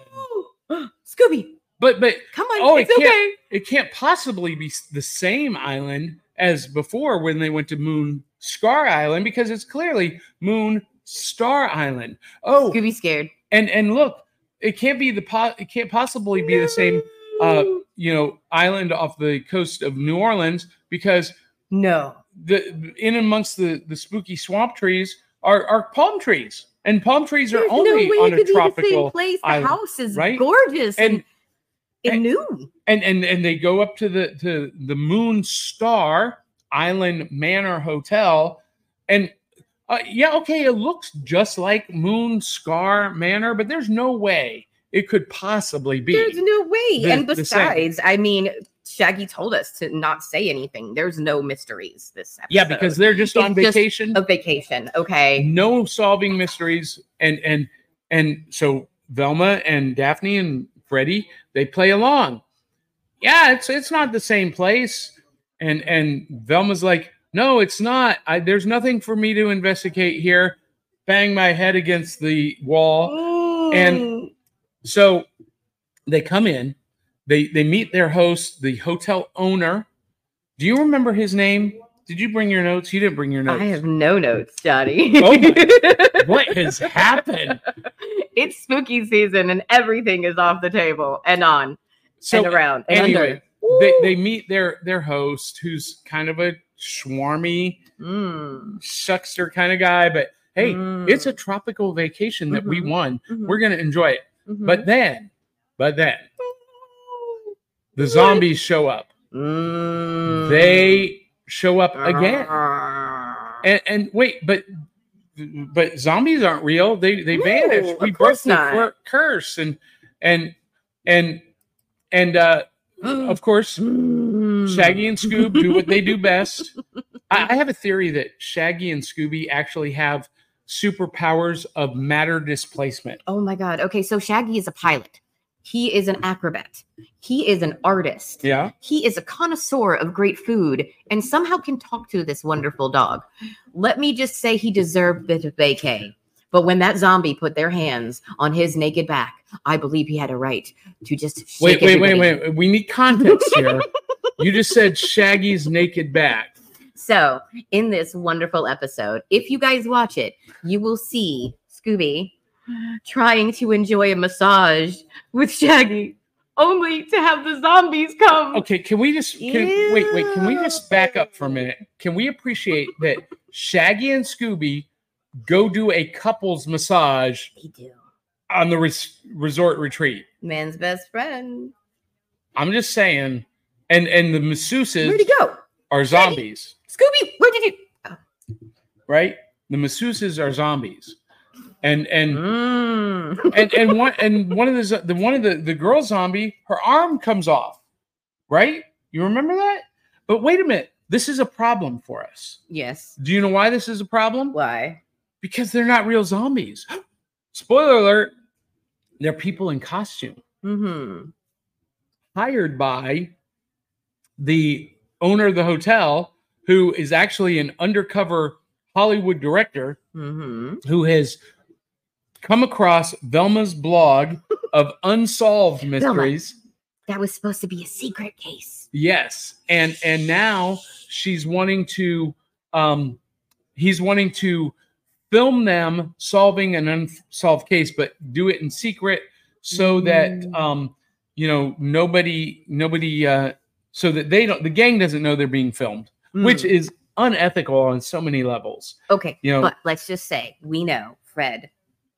(gasps) Scooby, But but come on. Oh, it it's can't- okay. it can't possibly be the same island as before when they went to Moon Scar Island because it's clearly Moon Star Island. Oh, Scooby scared. and and look, it can't be the po- it can't possibly be the same uh you know island off the coast of New Orleans because No. the in amongst the the spooky swamp trees are are palm trees and palm trees are There's only no way on a could be the same tropical place. The island, house is right? gorgeous and, and and, and and and they go up to the to the Moon Star Island Manor Hotel, and uh, yeah, okay, it looks just like Moon Scar Manor, but there's no way it could possibly be. There's no way. the- and besides, I mean, Shaggy told us to not say anything. There's no mysteries this episode. yeah, because they're just It's on just vacation, a vacation. Okay. no solving mysteries, and and and so Velma and Daphne and Freddie they play along. Yeah, it's it's not the same place, and and Velma's like, no, it's not. I, there's nothing for me to investigate here. Bang my head against the wall. (gasps) and- Mm. So they come in, they they meet their host, the hotel owner. Do you remember his name? Did you bring your notes? You didn't bring your notes. I have no notes, Johnny. Oh (laughs) what has happened? it's spooky season and everything is off the table and on So and around and anyway, under. they, they meet their their host, who's kind of a swarmy, Mm. shuckster kind of guy, but hey, Mm. it's a tropical vacation that we Mhm. won. Mhm. We're gonna enjoy it. Mhm. But then, but then the zombies show up. Mm. They show up again. Ah. And, and wait, but but zombies aren't real. They they No, vanish. of We broke course the not. curse, and and and and uh, (gasps) of course. Shaggy and Scoob do what they do (laughs) best. I, I have a theory that Shaggy and Scooby actually have superpowers of matter displacement. Oh my god. Okay, so Shaggy is a pilot. He is an acrobat. He is an artist. Yeah. He is a connoisseur of great food and somehow can talk to this wonderful dog. Let me just say he deserved the vacay. But when that zombie put their hands on his naked back, I believe he had a right to just shake Wait, wait, wait, wait. We need context here. you just said Shaggy's naked back. So, in this wonderful episode, if you guys watch it, you will see Scooby trying to enjoy a massage with Shaggy, only to have the zombies come. Okay, can we just can, wait, wait? Can we just back up for a minute? Can we appreciate that Shaggy and Scooby go do a couples massage They do. on the res- resort retreat? Man's best friend. I'm just saying, and and the masseuses Where'd he go? are zombies, Scooby, where did you? Oh. right? The masseuses are zombies, and and Mm. and and one and (laughs) one of the the one of the the girl zombie, her arm comes off, right? You remember that? But wait a minute, this is a problem for us. yes. Do you know why this is a problem? Why? Because they're not real zombies. (gasps) Spoiler alert: they're people in costume Mm-hmm. hired by the owner of the hotel, who is actually an undercover Hollywood director Mm-hmm. who has come across Velma's blog of (laughs) unsolved mysteries. That was supposed to be a secret case. Yes, and and now she's wanting to, um, he's wanting to film them solving an unsolved case, but do it in secret so that Mm. um, you know nobody nobody uh, so that they don't the gang doesn't know they're being filmed, which Mm. is unethical on so many levels. okay. you know- but let's just say we know Fred,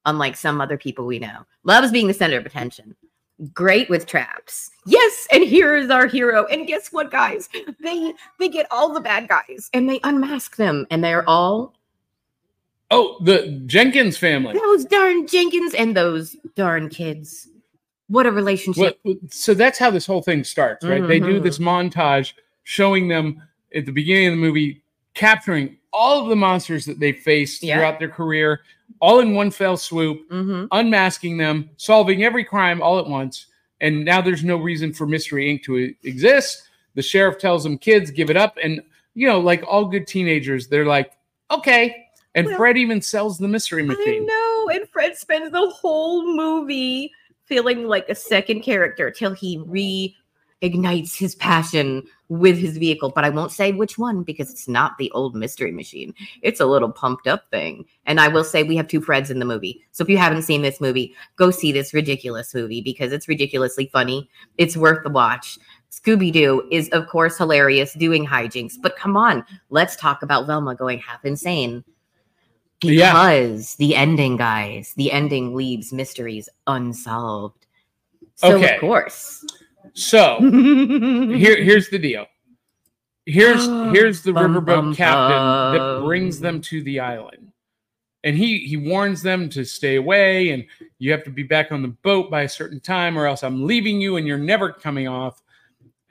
unlike some other people we know, loves being the center of attention. Great with traps. Yes, and here is our hero. And guess what, guys? They they get all the bad guys and they unmask them, and they're all Oh, the Jenkins family. those darn Jenkins and those darn kids. What a relationship. Well, so that's how this whole thing starts, right? They do this mm-hmm. montage showing them at the beginning of the movie capturing all of the monsters that they faced Yeah. throughout their career, all in one fell swoop, Mm-hmm. unmasking them, solving every crime all at once. And now there's no reason for Mystery Inc. to exist. The sheriff tells them, kids, give it up. And, you know, like all good teenagers, they're like, okay. And Well, Fred even sells the mystery I machine. know. And Fred spends the whole movie feeling like a second character till he reignites his passion with his vehicle. But I won't say which one because it's not the old mystery machine. It's a little pumped up thing. And I will say we have two Freds in the movie. So if you haven't seen this movie, go see this ridiculous movie because it's ridiculously funny. It's worth the watch. Scooby Doo is, of course, hilarious doing hijinks. But come on, let's talk about Velma going half insane. Yeah. Because the ending, guys, the ending leaves mysteries unsolved. So, Okay. of course. So here, here's the deal. Here's (gasps) here's the Bum, riverboat bum, captain that brings them to the island, and he he warns them to stay away, and you have to be back on the boat by a certain time, or else I'm leaving you, and you're never coming off.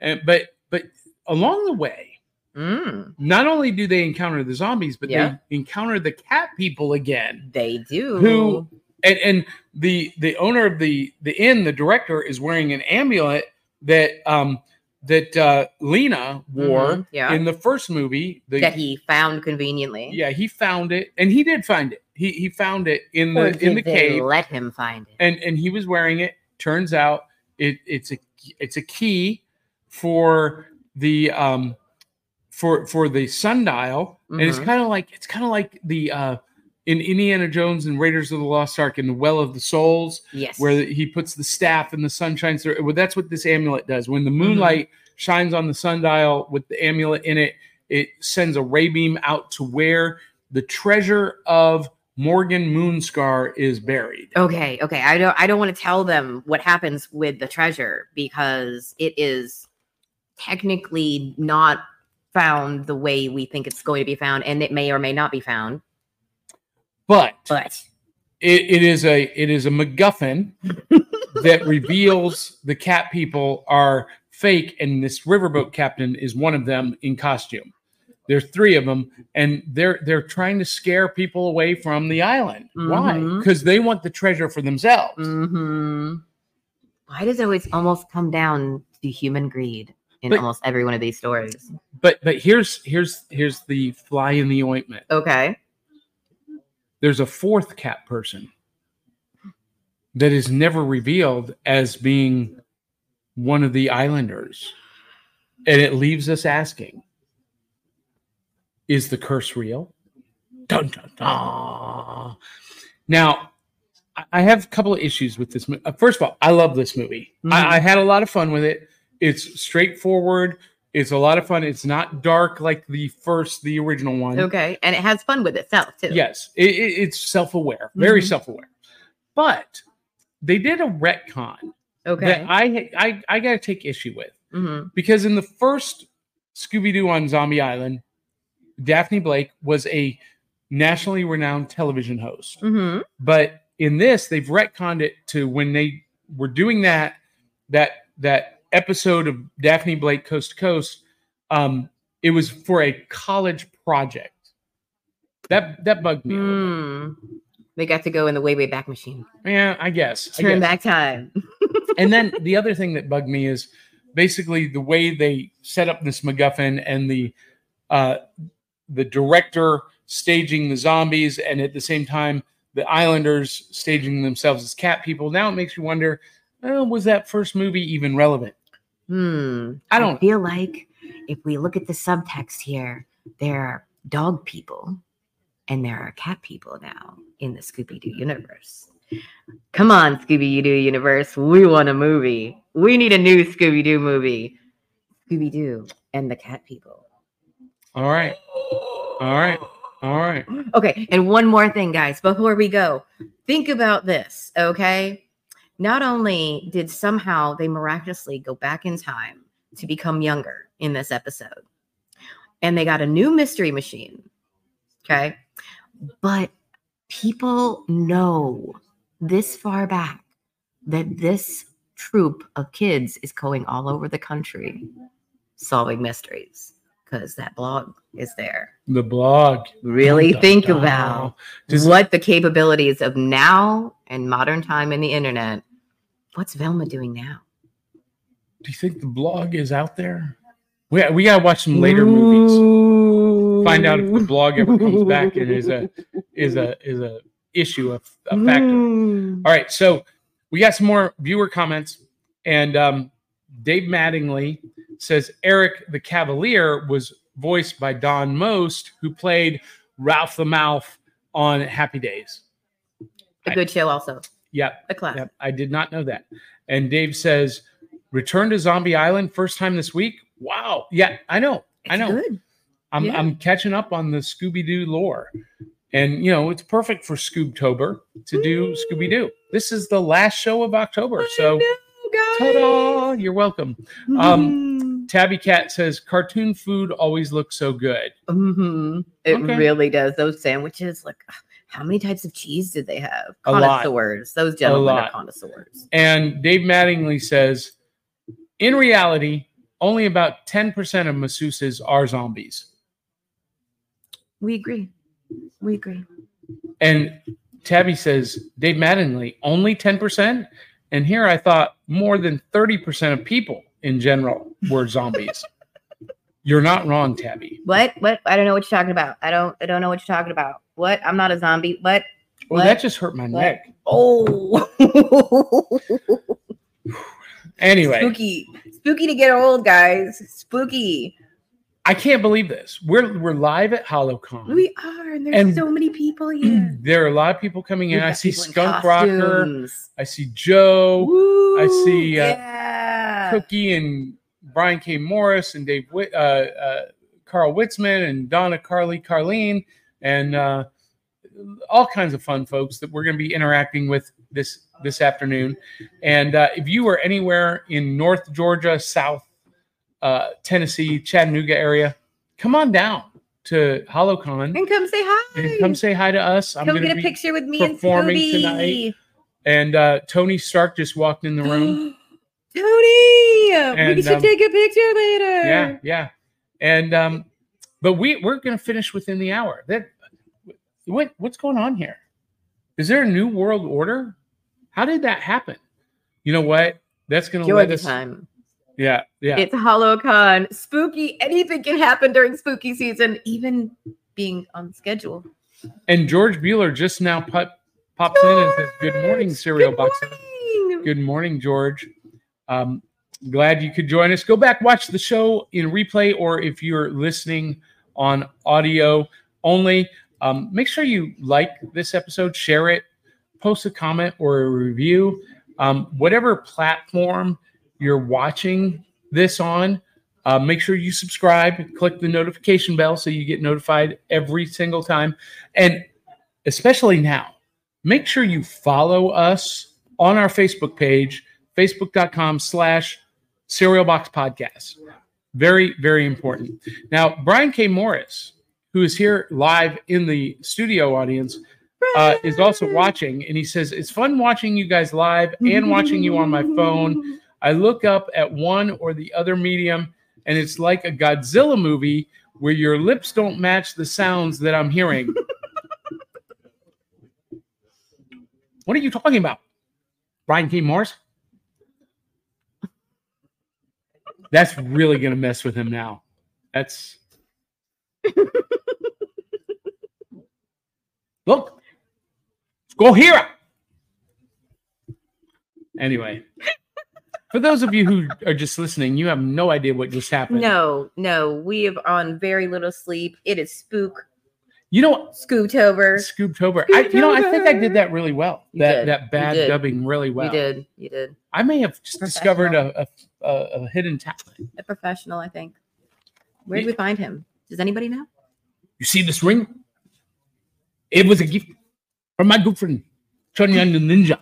And but but along the way, Mm, not only do they encounter the zombies, but Yeah. they encounter the cat people again. they do. Who- and and the the owner of the the inn, the director, is wearing an amulet that um that uh Lena wore Mhm, yeah. in the first movie. The, that he found conveniently. yeah, he found it, and he did find it. He he found it in Or the in the they cave, let him find it. and and he was wearing it. Turns out it it's a it's a key for the um for for the sundial, and it's Mhm. kind of like it's kind of like the uh in Indiana Jones and Raiders of the Lost Ark in the Well of the Souls Yes. where he puts the staff and the sun shines through. Well, that's what this amulet does. When the Mm-hmm. moonlight shines on the sundial with the amulet in it, it sends a ray beam out to where the treasure of Morgan Moonscar is buried. Okay, okay. I don't I don't want to tell them what happens with the treasure because it is technically not found the way we think it's going to be found and it may or may not be found. But But it, it is a it is a MacGuffin (laughs) that reveals the cat people are fake, and this riverboat captain is one of them in costume. There's three of them, and they're they're trying to scare people away from the island. Why? Mhm. Because they want the treasure for themselves. mhm. why does it always almost come down to human greed in But- almost every one of these stories? But but here's here's here's the fly in the ointment. Okay. There's a fourth cat person that is never revealed as being one of the islanders. And it leaves us asking Is the curse real? Dun, dun, dun. Now, I- have a couple of issues with this. uh, First of all, I love this movie. Mhm. I, I had a lot of fun with it. It's straightforward. It's a lot of fun. It's not dark like the first, the original one. Okay. And it has fun with itself too. Yes, it, it- it's self-aware, very Mhm. self-aware. But they did a retcon Okay. that I I I got to take issue with hmm because in the first Scooby Doo on Zombie Island, Daphne Blake was a nationally renowned television host. hmm But in this, they've retconned it to when they were doing that that that episode of Daphne Blake Coast to Coast. Um, it was for a college project. That that bugged me. a little bit. Mm. They got to go in the way way back machine. Yeah, I guess. I Turn guess. back time. (laughs) and then the other thing that bugged me is basically the way they set up this MacGuffin and the uh, the director staging the zombies, and at the same time the Islanders staging themselves as cat people. Now it makes you wonder: oh, was that first movie even relevant? Hmm. I don't- feel like if we look at the subtext here, there are dog people and there are cat people now in the Scooby Doo universe. Come on, Scooby Doo universe. We want a movie. We need a new Scooby Doo movie. Scooby Doo and the cat people. All right. All right. All right. Okay, and one more thing, guys, before we go. Think about this, okay? Not only did somehow they miraculously go back in time to become younger in this episode, and they got a new mystery machine, okay? But people know this far back that this troop of kids is going all over the country solving mysteries because that blog is there The blog. really Dun, dun, think dun. about Does- what the capabilities of now and modern time in the internet. What's Velma doing now? Do you think the blog is out there? We, we gotta watch some later movies. Find out if the blog ever comes back and is a is a is a issue of a factor. All right, so we got some more viewer comments, and um, Dave Mattingly says Eric the Cavalier was voiced by Don Most, who played Ralph the Mouth on Happy Days. A good show, also Yep, a class. yep, I did not know that. And Dave says, "Return to Zombie Island first time this week." Wow, yeah, I know, I It's know. Good. I'm Yeah. I'm catching up on the Scooby Doo lore, and you know it's perfect for Scoobtober to do Scooby Doo. This is the last show of October, so ta-da! You're welcome. Um, (laughs) Tabby Cat says cartoon food always looks so good. hmm It Okay. really does. Those sandwiches, like how many types of cheese did they have? A lot. Connoisseurs. Those gentlemen are connoisseurs. And Dave Mattingly says, in reality, only about 10% of masseuses are zombies. We agree. We agree. And Tabby says, Dave Mattingly, only 10%? And here I thought more than 30% of people in general were zombies. (laughs) You're not wrong, Tabby. What? What? I don't know what you're talking about. I don't. I don't know what you're talking about. What? I'm not a zombie. What? Well, What? that just hurt my What? neck. Oh. (laughs) Anyway, Spooky. Spooky to get old, guys. Spooky. I can't believe this. We're we're live at Hallowcon. We are, and there's And- so many people here. (clears throat) there are a lot of people coming in. I see people in Skunk Rocker. I see Joe, I see, uh, yeah. Cookie, and Brian K. Morris, and Dave, Whit, uh, uh, Carl Witzman, and Donna, Carly, Carlene, and uh, all kinds of fun folks that we're going to be interacting with this this afternoon. And uh, if you are anywhere in North Georgia, South uh, Tennessee, Chattanooga area, come on down to Hallowcon and come say hi. and come say hi to us. I'm come going to get a be picture with me and performing Scooby. tonight. And uh, Tony Stark just walked in the room. (gasps) Tony, And, we should um, take a picture later. yeah, yeah. And um, but we we're going to finish within the hour. That what what's going on here? Is there a new world order? How did that happen? You know what? That's going to let us. time. Yeah, yeah. It's Hallowcon. Spooky. Anything can happen during spooky season, even being on schedule. and George Bueller just now pop, pops in and says, "Good morning, cereal good box." morning. Good morning, George. Um, glad you could join us. Go back, watch the show in replay, or if you're listening on audio only, um, make sure you like this episode, share it, post a comment or a review. Um, whatever platform you're watching this on, uh, make sure you subscribe, click the notification bell so you get notified every single time. And especially now, make sure you follow us on our Facebook page, facebook.com slash cereal box podcast. Very, very important. Now, Brian K. Morris, who is here live in the studio audience, uh, is also watching, and he says, It's fun watching you guys live and watching you on my phone. I look up at one or the other medium, and it's like a Godzilla movie where your lips don't match the sounds that I'm hearing. (laughs) what are you talking about? Brian K. Morris? That's really going to mess with him now. That's. (laughs) Look, go here. Anyway, For those of you who are just listening, you have no idea what just happened. No, no, we have on very little sleep. It is spook You know what? Scoobtober. Scooped over. I, you know, I think I did that really well. You that did. that bad dubbing really well. You did. You did. I may have just discovered a, a, a, a hidden talent. A professional, I think. Where did we find him? Does anybody know? You see this ring? It was a gift from my good friend, Chunyan the Ninja.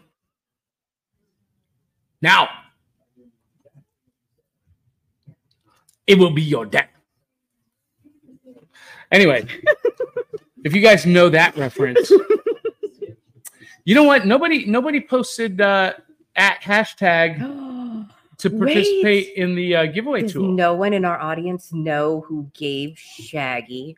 Now, it will be your death. Anyway, (laughs) if you guys know that reference, you know what? Nobody nobody posted uh, at hashtag (gasps) to Wait. participate in the uh, giveaway Does tool. no one in our audience know who gave Shaggy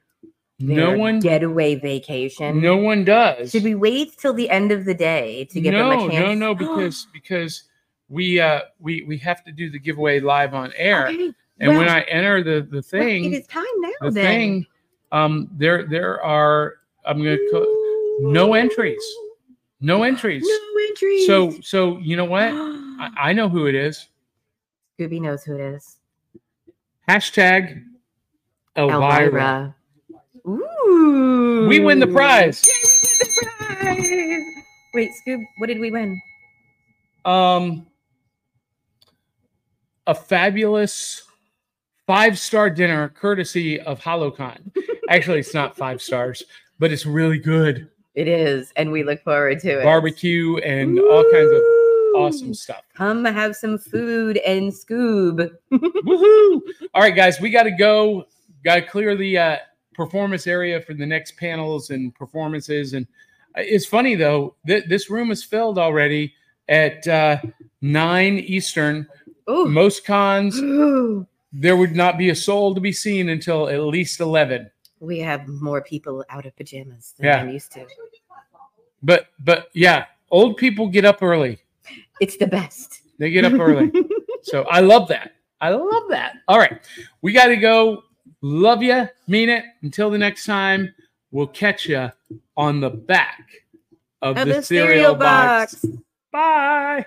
No one, getaway vacation? no one does. Should we wait till the end of the day to give no, them a chance? No, no, (gasps) because because we uh we we have to do the giveaway live on air, Okay, and when I enter the the well, thing, it is time now. the then. thing, um, there there are I'm gonna call, no entries, no entries. No entries. So so you know what? (gasps) I, I know who it is. Scooby knows who it is. Hashtag Elvira. Elvira. Ooh. We win the prize. Yay, we win the prize. Wait, Scoob, what did we win? Um, a fabulous five star dinner courtesy of Hallowcon. Actually, it's not five stars, but it's really good. It is, and we look forward to it. Barbecue and all kinds of awesome stuff. Come have some food and Scoob. (laughs) Woohoo! All right, guys, we got to go. Got to clear the uh, performance area for the next panels and performances. And uh, it's funny though, th- this room is filled already at uh, nine Eastern. Ooh. Most cons, (gasps) (gasps) Ooh. There would not be a soul to be seen until at least 11. We have more people out of pajamas than Yeah. I'm used to. But, but yeah, old people get up early. It's the best. They get up early. (laughs) so I love that. I love that. All right. We got to go. Love you. Mean it. Until the next time, we'll catch you on the back of, Of the, the cereal, cereal box. box. Bye.